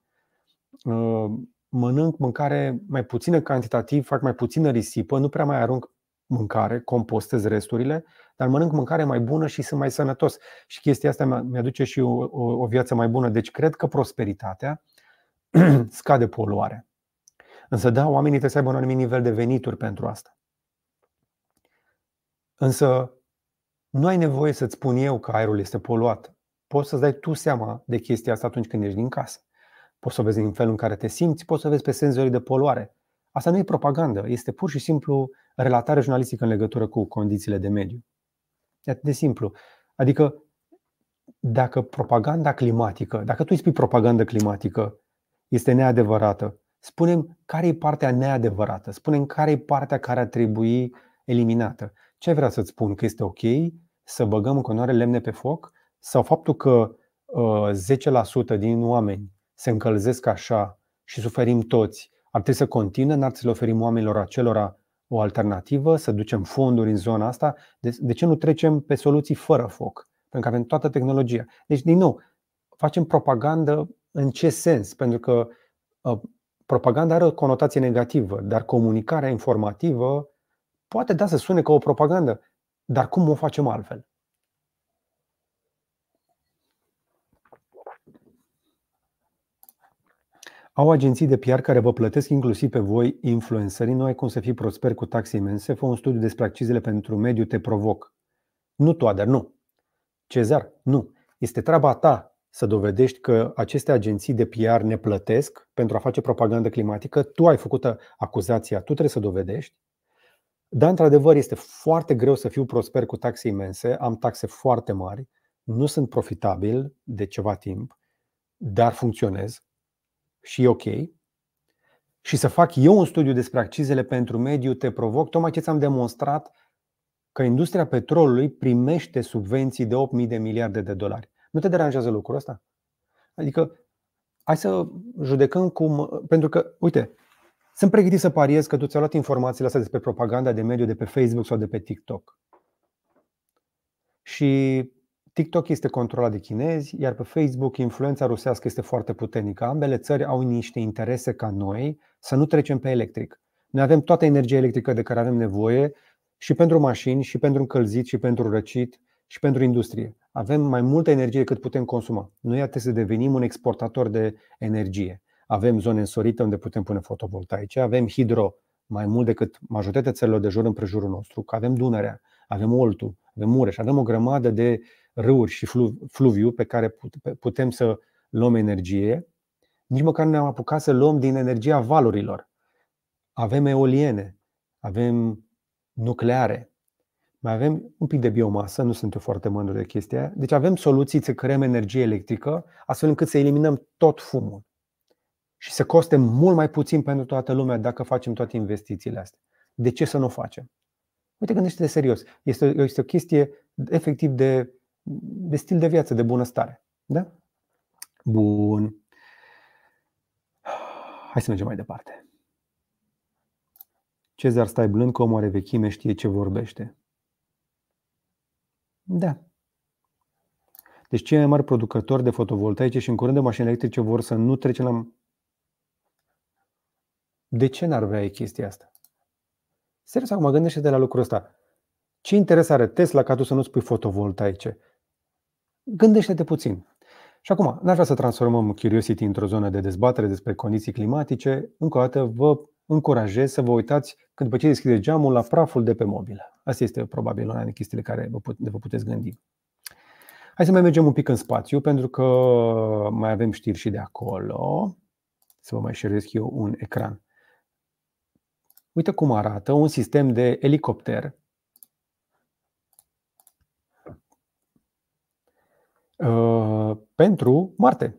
A: mănânc mâncare mai puțină cantitativ, fac mai puțină risipă, nu prea mai arunc mâncare, compostez resturile, dar mănânc mâncare mai bună și sunt mai sănătos. Și chestia asta mi-aduce și o, o, o viață mai bună. Deci cred că prosperitatea scade poluarea. Însă da, oamenii trebuie să aibă un anumit nivel de venituri pentru asta. Însă nu ai nevoie să-ți spun eu că aerul este poluat. Poți să-ți dai tu seama de chestia asta atunci când ești din casă. Poți să vezi în felul în care te simți, poți să vezi pe senzorii de poluare. Asta nu e propagandă, este pur și simplu relatare jurnalistică în legătură cu condițiile de mediu. E atât de simplu. Adică, dacă propaganda climatică, dacă tu îi spui propagandă climatică, este neadevărată, spunem care e partea neadevărată, spunem care e partea care ar trebui eliminată. Ce ai vrea să-ți spun? Că este ok să băgăm în continuare lemne pe foc? Sau faptul că uh, 10% din oameni se încălzesc așa și suferim toți, ar trebui să continue, n-ar trebui să le oferim oamenilor acelora o alternativă, să ducem fonduri în zona asta? De, de ce nu trecem pe soluții fără foc? Pentru că avem toată tehnologia. Deci, din nou, facem propagandă în ce sens? Pentru că uh, propaganda are o conotație negativă, dar comunicarea informativă poate da să sune ca o propagandă, dar cum o facem altfel? Au agenții de PR care vă plătesc inclusiv pe voi, influencerii, nu ai cum să fii prosper cu taxe imense, fă un studiu despre accizele pentru mediu, te provoc. Nu tu, Ader, nu. Cezar, nu. Este treaba ta să dovedești că aceste agenții de PR ne plătesc pentru a face propagandă climatică, tu ai făcut acuzația, tu trebuie să dovedești. Dar, într-adevăr, este foarte greu să fiu prosper cu taxe imense, am taxe foarte mari, nu sunt profitabil de ceva timp, dar funcționez și e ok. Și să fac eu un studiu despre accizele pentru mediu te provoc, tocmai ce ți-am demonstrat că industria petrolului primește subvenții de 8.000 de miliarde de dolari. Nu te deranjează lucrul ăsta? Adică, hai să judecăm cum. Pentru că, uite, sunt pregătit să pariez că tu ți-ai luat informațiile astea despre propaganda de mediu de pe Facebook sau de pe TikTok. Și TikTok este controlat de chinezi, iar pe Facebook influența rusească este foarte puternică. Ambele țări au niște interese ca noi să nu trecem pe electric. Noi avem toată energia electrică de care avem nevoie și pentru mașini, și pentru încălzit, și pentru răcit, și pentru industrie. Avem mai multă energie decât putem consuma. Noi trebuie să devenim un exportator de energie. Avem zone însorite unde putem pune fotovoltaice, avem hidro mai mult decât majoritatea țărilor de jur împrejurul nostru, că avem Dunărea, avem Oltu, avem Mureș, avem o grămadă de râuri și fluviu pe care putem să luăm energie. Nici măcar nu ne-am apucat să luăm din energia valurilor. Avem eoliene, avem nucleare, mai avem un pic de biomasă, nu sunt eu foarte mândru de chestia aia. Deci avem soluții să creăm energie electrică, astfel încât să eliminăm tot fumul. Și să coste mult mai puțin pentru toată lumea dacă facem toate investițiile astea. De ce să nu o facem? Uite, gândește-te serios. Este, este o chestie efectiv de, de stil de viață, de bunăstare. Da? Bun. Hai să mergem mai departe. Cezar stai blând că omul are vechime, știe ce vorbește. Da. Deci cei mai mari producători de fotovoltaice și în curând de mașini electrice vor să nu trecem la... De ce n-ar vrea chestia asta? Serios, acum gândește de la lucrul ăsta. Ce interes are Tesla ca tu să nu spui fotovoltaice? Gândește-te puțin. Și acum, n-aș vrea să transformăm Curiosity într-o zonă de dezbatere despre condiții climatice. Încă o dată, vă încurajez să vă uitați când după ce deschideți geamul la praful de pe mobilă. Asta este probabil una din chestiile care vă, put, de vă puteți gândi. Hai să mai mergem un pic în spațiu, pentru că mai avem știri și de acolo. Să vă mai șeresc eu un ecran. Uite cum arată un sistem de elicopter uh, pentru Marte.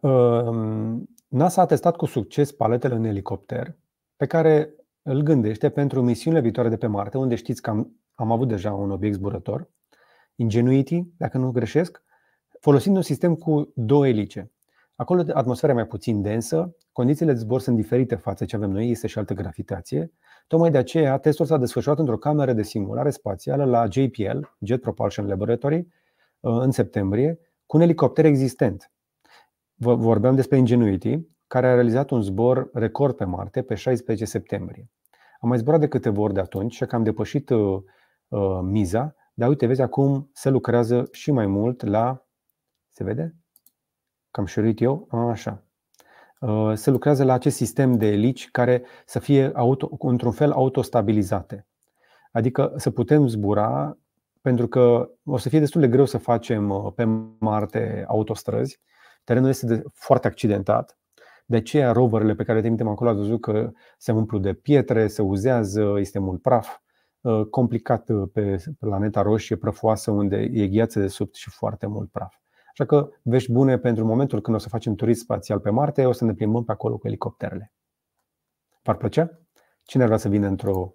A: Uh, NASA a testat cu succes paletele în elicopter pe care îl gândește pentru misiunile viitoare de pe Marte, unde știți că am, am avut deja un obiect zburător, Ingenuity, dacă nu greșesc, folosind un sistem cu două elice. Acolo atmosfera e mai puțin densă, condițiile de zbor sunt diferite față ce avem noi, este și altă gravitație. Tocmai de aceea, testul s-a desfășurat într-o cameră de simulare spațială la JPL, Jet Propulsion Laboratory, în septembrie, cu un elicopter existent. Vorbeam despre Ingenuity, care a realizat un zbor record pe Marte pe 16 septembrie. Am mai zburat de câteva ori de atunci și că am depășit uh, uh, miza, dar uite, vezi, acum se lucrează și mai mult la. Se vede? Cam șurit eu? A, așa. Uh, se lucrează la acest sistem de elici care să fie auto, într-un fel autostabilizate. Adică să putem zbura, pentru că o să fie destul de greu să facem uh, pe Marte autostrăzi. Terenul este foarte accidentat de aceea roverele pe care le trimitem acolo ați văzut că se umplu de pietre, se uzează, este mult praf. Uh, complicat uh, pe planeta roșie prăfoasă unde e gheață de sub și foarte mult praf. Așa că vești bune pentru momentul când o să facem turism spațial pe Marte, o să ne plimbăm pe acolo cu elicopterele. V-ar plăcea? Cine ar vrea să vină într-o,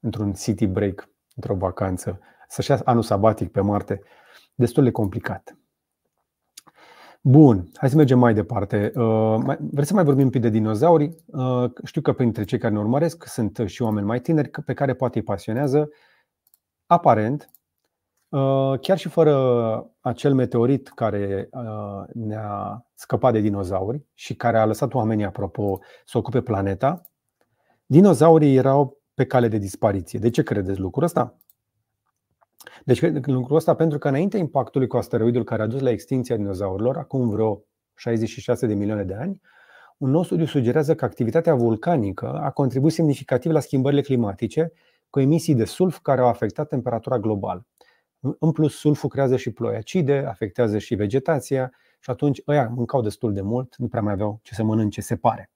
A: într-un city break, într-o vacanță, să-și ia anul sabatic pe Marte? Destul de complicat. Bun, hai să mergem mai departe. Uh, vreți să mai vorbim un pic de dinozauri? Uh, știu că printre cei care ne urmăresc sunt și oameni mai tineri pe care poate îi pasionează. Aparent, uh, chiar și fără acel meteorit care ne-a scăpat de dinozauri și care a lăsat oamenii, apropo, să ocupe planeta, dinozaurii erau pe cale de dispariție. De ce credeți lucrul ăsta? Deci lucrul ăsta pentru că înainte impactului cu asteroidul care a dus la extinția dinozaurilor, acum vreo 66 de milioane de ani, un nou studiu sugerează că activitatea vulcanică a contribuit semnificativ la schimbările climatice cu emisii de sulf care au afectat temperatura globală. În plus, sulful creează și ploi acide, afectează și vegetația și atunci ăia mâncau destul de mult, nu prea mai aveau ce să mănânce, se pare.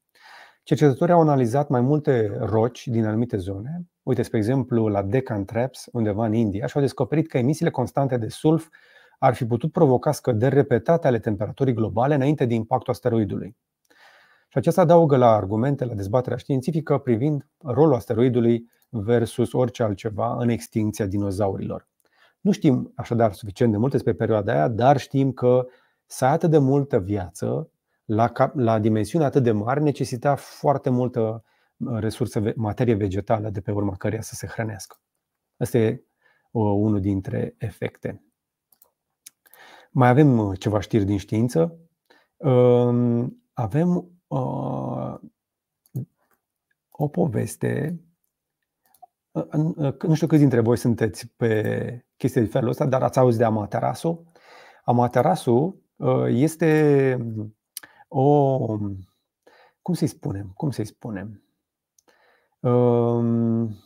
A: Cercetătorii au analizat mai multe roci din anumite zone. Uite, spre exemplu, la Deccan Traps, undeva în India, și au descoperit că emisiile constante de sulf ar fi putut provoca scăderi repetate ale temperaturii globale înainte de impactul asteroidului. Și aceasta adaugă la argumente, la dezbaterea științifică privind rolul asteroidului versus orice altceva în extinția dinozaurilor. Nu știm așadar suficient de multe despre perioada aia, dar știm că să ai atât de multă viață la, la dimensiune atât de mare necesita foarte multă uh, resursă, materie vegetală de pe urma căreia să se hrănească. Asta e uh, unul dintre efecte. Mai avem uh, ceva știri din știință. Um, avem o poveste. Nu știu câți dintre voi sunteți pe chestii de felul ăsta, dar ați auzit de Amaterasu. Amaterasu este o. Cum să-i spunem? Cum să-i spunem? Um,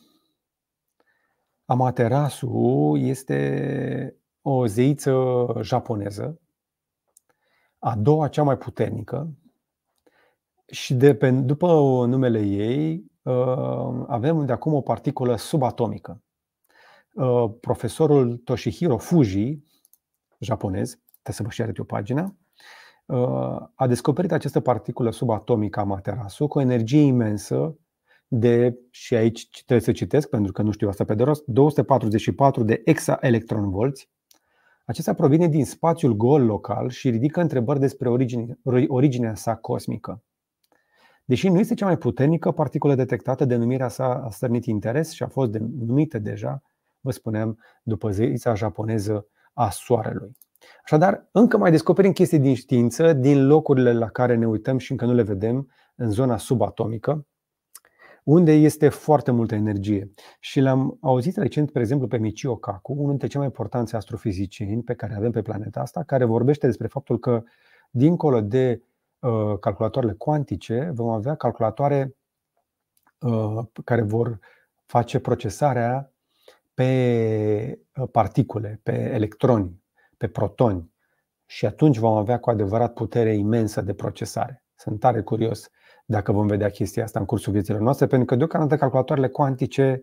A: Amaterasu este o zeiță japoneză, a doua cea mai puternică, și de pe, după numele ei uh, avem de acum o particulă subatomică. Uh, profesorul Toshihiro Fuji, japonez, trebuie să vă și arăt o pagină, a descoperit această particulă subatomică Amaterasu cu o energie imensă de, și aici trebuie să citesc pentru că nu știu asta pe de rost, 244 de exaelectronvolți. Acesta provine din spațiul gol local și ridică întrebări despre origine, originea sa cosmică. Deși nu este cea mai puternică particulă detectată, denumirea sa a stârnit interes și a fost denumită deja, vă spuneam, după zeița japoneză a Soarelui. Așadar, încă mai descoperim chestii din știință, din locurile la care ne uităm și încă nu le vedem, în zona subatomică, unde este foarte multă energie. Și l-am auzit recent, spre exemplu, pe Michio Kaku, unul dintre cei mai importanți astrofizicieni pe care avem pe planeta asta, care vorbește despre faptul că, dincolo de uh, calculatoarele cuantice, vom avea calculatoare uh, care vor face procesarea pe uh, particule, pe electroni, pe protoni și atunci vom avea cu adevărat putere imensă de procesare. Sunt tare curios dacă vom vedea chestia asta în cursul vieților noastre, pentru că deocamdată calculatoarele cuantice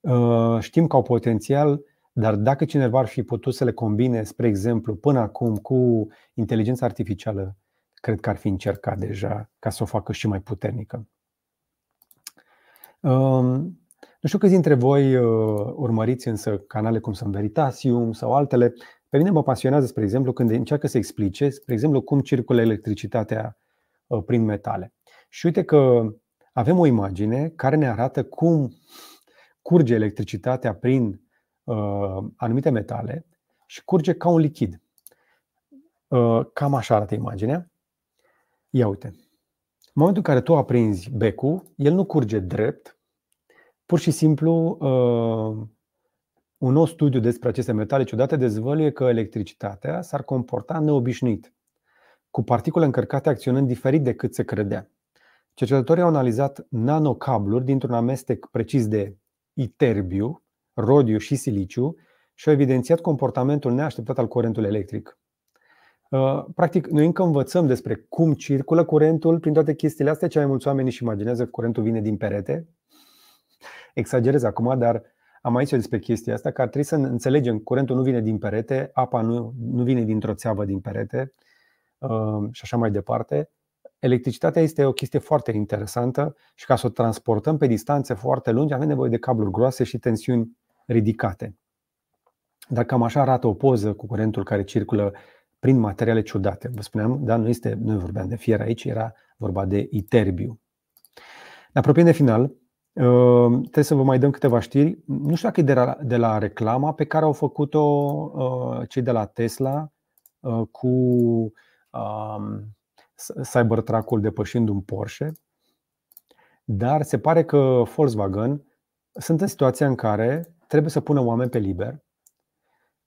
A: uh, știm că au potențial, dar dacă cineva ar fi putut să le combine, spre exemplu, până acum cu inteligența artificială, cred că ar fi încercat deja ca să o facă și mai puternică. Um, nu știu câți dintre voi uh, urmăriți însă canale cum sunt Veritasium sau altele. Pe mine mă pasionează, spre exemplu, când încearcă să explice, spre exemplu, cum circulă electricitatea uh, prin metale. Și uite că avem o imagine care ne arată cum curge electricitatea prin uh, anumite metale și curge ca un lichid. Uh, cam așa arată imaginea. Ia uite. În momentul în care tu aprinzi becul, el nu curge drept, pur și simplu uh, un nou studiu despre aceste metale ciudate dezvăluie că electricitatea s-ar comporta neobișnuit, cu particule încărcate acționând diferit decât se credea. Cercetătorii au analizat nanocabluri dintr-un amestec precis de iterbiu, rodiu și siliciu și au evidențiat comportamentul neașteptat al curentului electric. Uh, practic, noi încă învățăm despre cum circulă curentul prin toate chestiile astea. Cei mai mulți oameni își imaginează că curentul vine din perete. Exagerez acum, dar am aici despre chestia asta, că ar trebui să înțelegem curentul nu vine din perete, apa nu, nu vine dintr-o țeavă din perete uh, și așa mai departe. Electricitatea este o chestie foarte interesantă și ca să o transportăm pe distanțe foarte lungi avem nevoie de cabluri groase și tensiuni ridicate. Dar cam așa arată o poză cu curentul care circulă prin materiale ciudate. Vă spuneam, dar nu, este, nu vorbeam de fier aici, era vorba de iterbiu. Ne apropiem de final. Ehm, trebuie să vă mai dăm câteva știri. Nu știu dacă e de la, de la reclama pe care au făcut-o uh, cei de la Tesla uh, cu um, Cybertruck-ul depășind un Porsche, dar se pare că Volkswagen sunt în situația în care trebuie să pună oameni pe liber,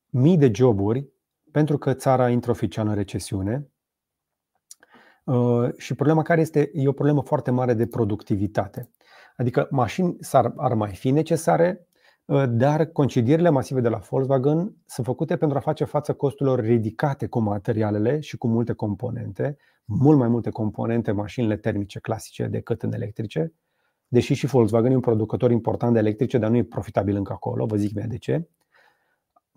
A: mii de joburi, pentru că țara intră oficial în recesiune. Uh, și problema care este, e o problemă foarte mare de productivitate. Adică mașini ar, ar mai fi necesare, dar concedierile masive de la Volkswagen sunt făcute pentru a face față costurilor ridicate cu materialele și cu multe componente, mult mai multe componente mașinile termice clasice decât în electrice, deși și Volkswagen e un producător important de electrice, dar nu e profitabil încă acolo, vă zic mai de ce.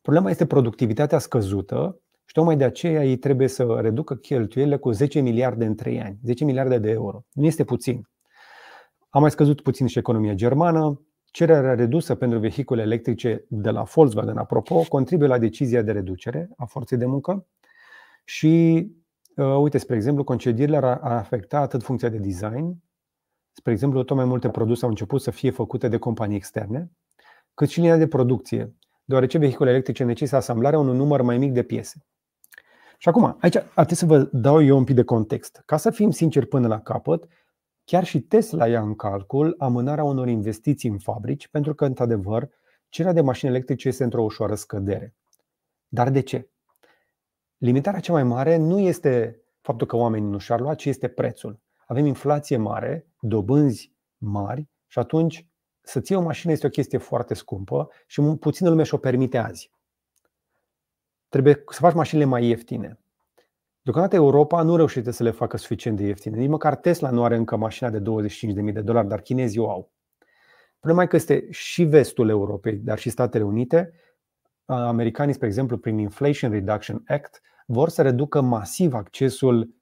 A: Problema este productivitatea scăzută și tocmai de aceea ei trebuie să reducă cheltuielile cu 10 miliarde în 3 ani, 10 miliarde de euro. Nu este puțin. A mai scăzut puțin și economia germană, cererea redusă pentru vehicule electrice de la Volkswagen, apropo, contribuie la decizia de reducere a forței de muncă și, uh, uite, spre exemplu, concedierile ar afecta atât funcția de design, spre exemplu, tot mai multe produse au început să fie făcute de companii externe, cât și linia de producție, deoarece vehicule electrice necesită asamblarea unui număr mai mic de piese. Și acum, aici ar trebui să vă dau eu un pic de context. Ca să fim sinceri până la capăt, chiar și Tesla ia în calcul amânarea unor investiții în fabrici, pentru că, într-adevăr, cererea de mașini electrice este într-o ușoară scădere. Dar de ce? Limitarea cea mai mare nu este faptul că oamenii nu și-ar lua, ci este prețul. Avem inflație mare, dobânzi mari și atunci să ții o mașină este o chestie foarte scumpă și puțină lume și-o permite azi. Trebuie să faci mașinile mai ieftine. Deocamdată Europa nu reușește să le facă suficient de ieftine. Nici măcar Tesla nu are încă mașina de 25.000 de dolari, dar chinezii o au. Problema e că este și vestul Europei, dar și Statele Unite. Americanii, spre exemplu, prin Inflation Reduction Act, vor să reducă masiv accesul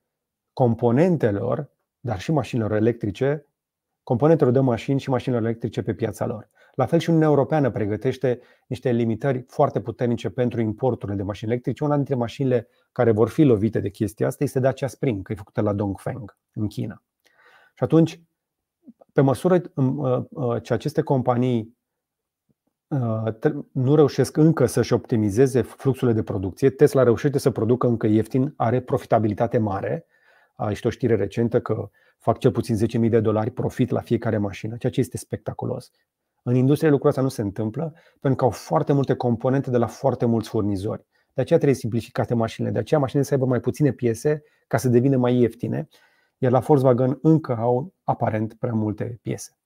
A: componentelor, dar și mașinilor electrice, componentelor de mașini și mașinilor electrice pe piața lor. La fel și Uniunea Europeană pregătește niște limitări foarte puternice pentru importurile de mașini electrice. Una dintre mașinile care vor fi lovite de chestia asta este Dacia Spring, că e făcută la Dongfeng, în China. Și atunci, pe măsură uh, uh, ce aceste companii uh, nu reușesc încă să-și optimizeze fluxurile de producție, Tesla reușește să producă încă ieftin, are profitabilitate mare. Ești o știre recentă că fac cel puțin 10.000 de dolari profit la fiecare mașină, ceea ce este spectaculos. În industrie lucrul ăsta nu se întâmplă pentru că au foarte multe componente de la foarte mulți furnizori. De aceea trebuie simplificate mașinile, de aceea mașinile să aibă mai puține piese ca să devină mai ieftine, iar la Volkswagen încă au aparent prea multe piese.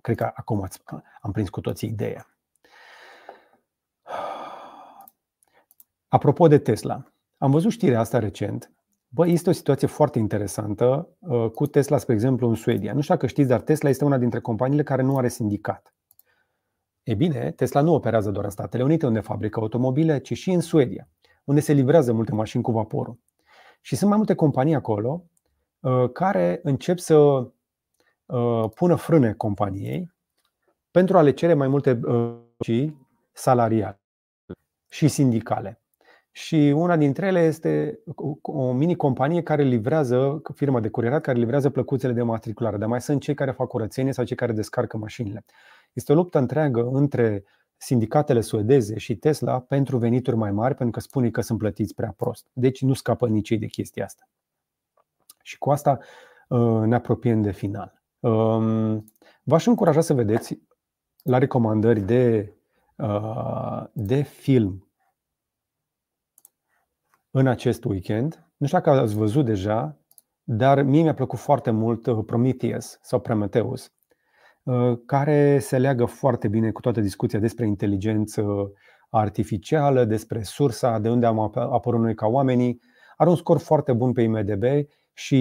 A: Cred că acum am prins cu toții ideea. Apropo de Tesla, am văzut știrea asta recent Bă, este o situație foarte interesantă uh, cu Tesla, spre exemplu, în Suedia. Nu știu dacă știți, dar Tesla este una dintre companiile care nu are sindicat. E bine, Tesla nu operează doar în Statele Unite, unde fabrică automobile, ci și în Suedia, unde se livrează multe mașini cu vaporul. Și sunt mai multe companii acolo uh, care încep să uh, pună frâne companiei pentru a le cere mai multe salariale și sindicale. Și una dintre ele este o mini-companie care livrează, firma de curierat care livrează plăcuțele de matriculare, dar mai sunt cei care fac curățenie sau cei care descarcă mașinile. Este o luptă întreagă între sindicatele suedeze și Tesla pentru venituri mai mari, pentru că spune că sunt plătiți prea prost. Deci nu scapă nici ei de chestia asta. Și cu asta uh, ne apropiem de final. Um, v-aș încuraja să vedeți la recomandări de, uh, de film în acest weekend. Nu știu dacă ați văzut deja, dar mie mi-a plăcut foarte mult uh, Prometheus sau Prometheus, uh, care se leagă foarte bine cu toată discuția despre inteligență artificială, despre sursa, de unde am apărut noi ca oamenii. Are un scor foarte bun pe IMDB și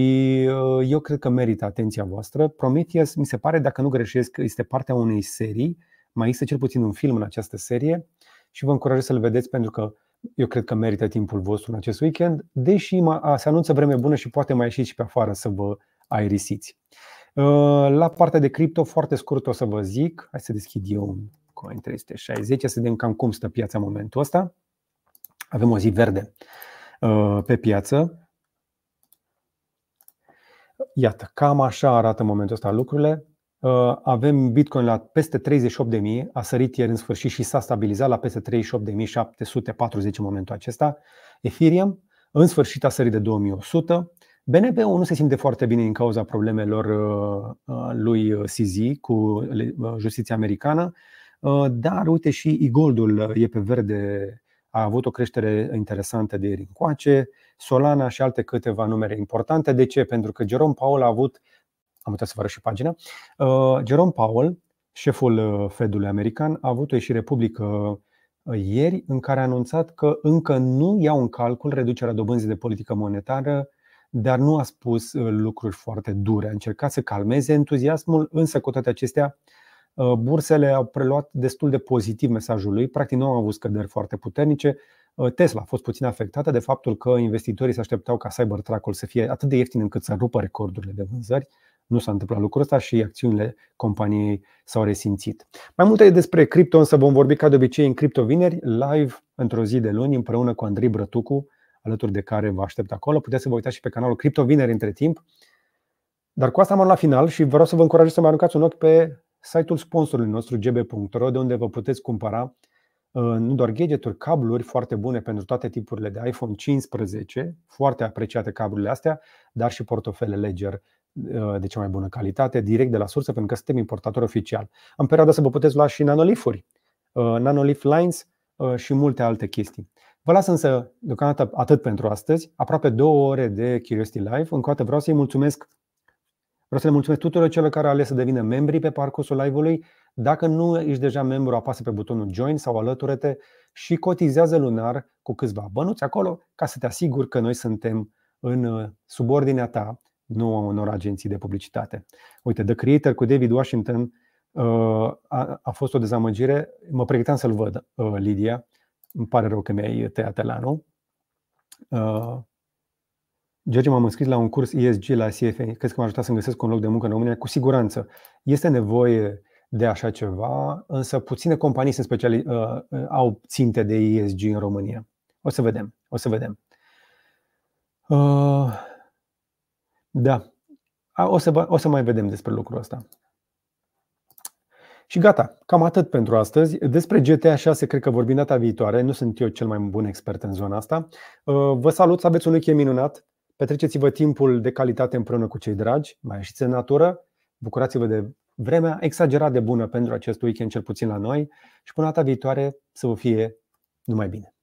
A: uh, eu cred că merită atenția voastră. Prometheus, mi se pare, dacă nu greșesc, este partea unei serii. Mai există cel puțin un film în această serie și vă încurajez să-l vedeți pentru că eu cred că merită timpul vostru în acest weekend, deși se anunță vreme bună și poate mai ieșiți și pe afară să vă aerisiți. Uh, la partea de cripto, foarte scurt o să vă zic, hai să deschid eu un Coin 360, să vedem cam cum stă piața în momentul ăsta. Avem o zi verde uh, pe piață. Iată, cam așa arată în momentul ăsta lucrurile. Uh, avem Bitcoin la peste 38.000, a sărit ieri în sfârșit și s-a stabilizat la peste 38.740 în momentul acesta. Ethereum în sfârșit a sărit de 2100. BNB-ul nu se simte foarte bine din cauza problemelor uh, uh, lui CZ cu justiția americană, dar uite și e-goldul e pe verde, a avut o creștere interesantă de ieri încoace, Solana și alte câteva numere importante. De ce? Pentru că Jerome Powell a avut am uitat să vă arăt și pagina, uh, Jerome Powell șeful Fedului american a avut o ieșire publică ieri în care a anunțat că încă nu iau în calcul reducerea dobânzii de politică monetară, dar nu a spus lucruri foarte dure. A încercat să calmeze entuziasmul, însă cu toate acestea, bursele au preluat destul de pozitiv mesajul lui, practic nu au avut scăderi foarte puternice. Tesla a fost puțin afectată de faptul că investitorii se așteptau ca Cybertruck-ul să fie atât de ieftin încât să rupă recordurile de vânzări. Nu s-a întâmplat lucrul ăsta și acțiunile companiei s-au resimțit. Mai multe despre cripto, însă vom vorbi ca de obicei în cripto vineri, live într-o zi de luni, împreună cu Andrei Brătucu, alături de care vă aștept acolo. Puteți să vă uitați și pe canalul Cripto Vineri între timp. Dar cu asta am la final și vreau să vă încurajez să mai aruncați un ochi pe site-ul sponsorului nostru gb.ro, de unde vă puteți cumpăra uh, nu doar gadgeturi, cabluri foarte bune pentru toate tipurile de iPhone 15, foarte apreciate cablurile astea, dar și portofele Ledger Uh, de cea mai bună calitate, direct de la sursă, pentru că suntem importator oficial. În perioada să vă puteți lua și nanolifuri, uh, nanolif lines uh, și multe alte chestii. Vă las însă deocamdată atât pentru astăzi, aproape două ore de Curiosity Live. Încă o dată vreau să-i mulțumesc Vreau să le mulțumesc tuturor celor care au ales să devină membri pe parcursul live-ului. Dacă nu ești deja membru, apasă pe butonul Join sau alătură-te și cotizează lunar cu câțiva bănuți acolo ca să te asiguri că noi suntem în subordinea ta nu unor agenții de publicitate. Uite, The Creator cu David Washington uh, a, a fost o dezamăgire. Mă pregăteam să-l văd, uh, Lidia. Îmi pare rău că mi-ai tăiat elanul. Uh, George, m-am înscris la un curs ESG la CFA. Cred că m-a ajutat să-mi găsesc un loc de muncă în România. Cu siguranță. Este nevoie de așa ceva, însă puține companii sunt speciali, uh, au ținte de ESG în România. O să vedem. O să vedem. Uh, da. O să, o să mai vedem despre lucrul ăsta. Și gata, cam atât pentru astăzi. Despre GTA 6 cred că vorbim data viitoare. Nu sunt eu cel mai bun expert în zona asta. Uh, vă salut, să aveți un weekend minunat. Petreceți-vă timpul de calitate împreună cu cei dragi. Mai ieșiți în natură. Bucurați-vă de vremea exagerat de bună pentru acest weekend, cel puțin la noi. Și până data viitoare să vă fie numai bine.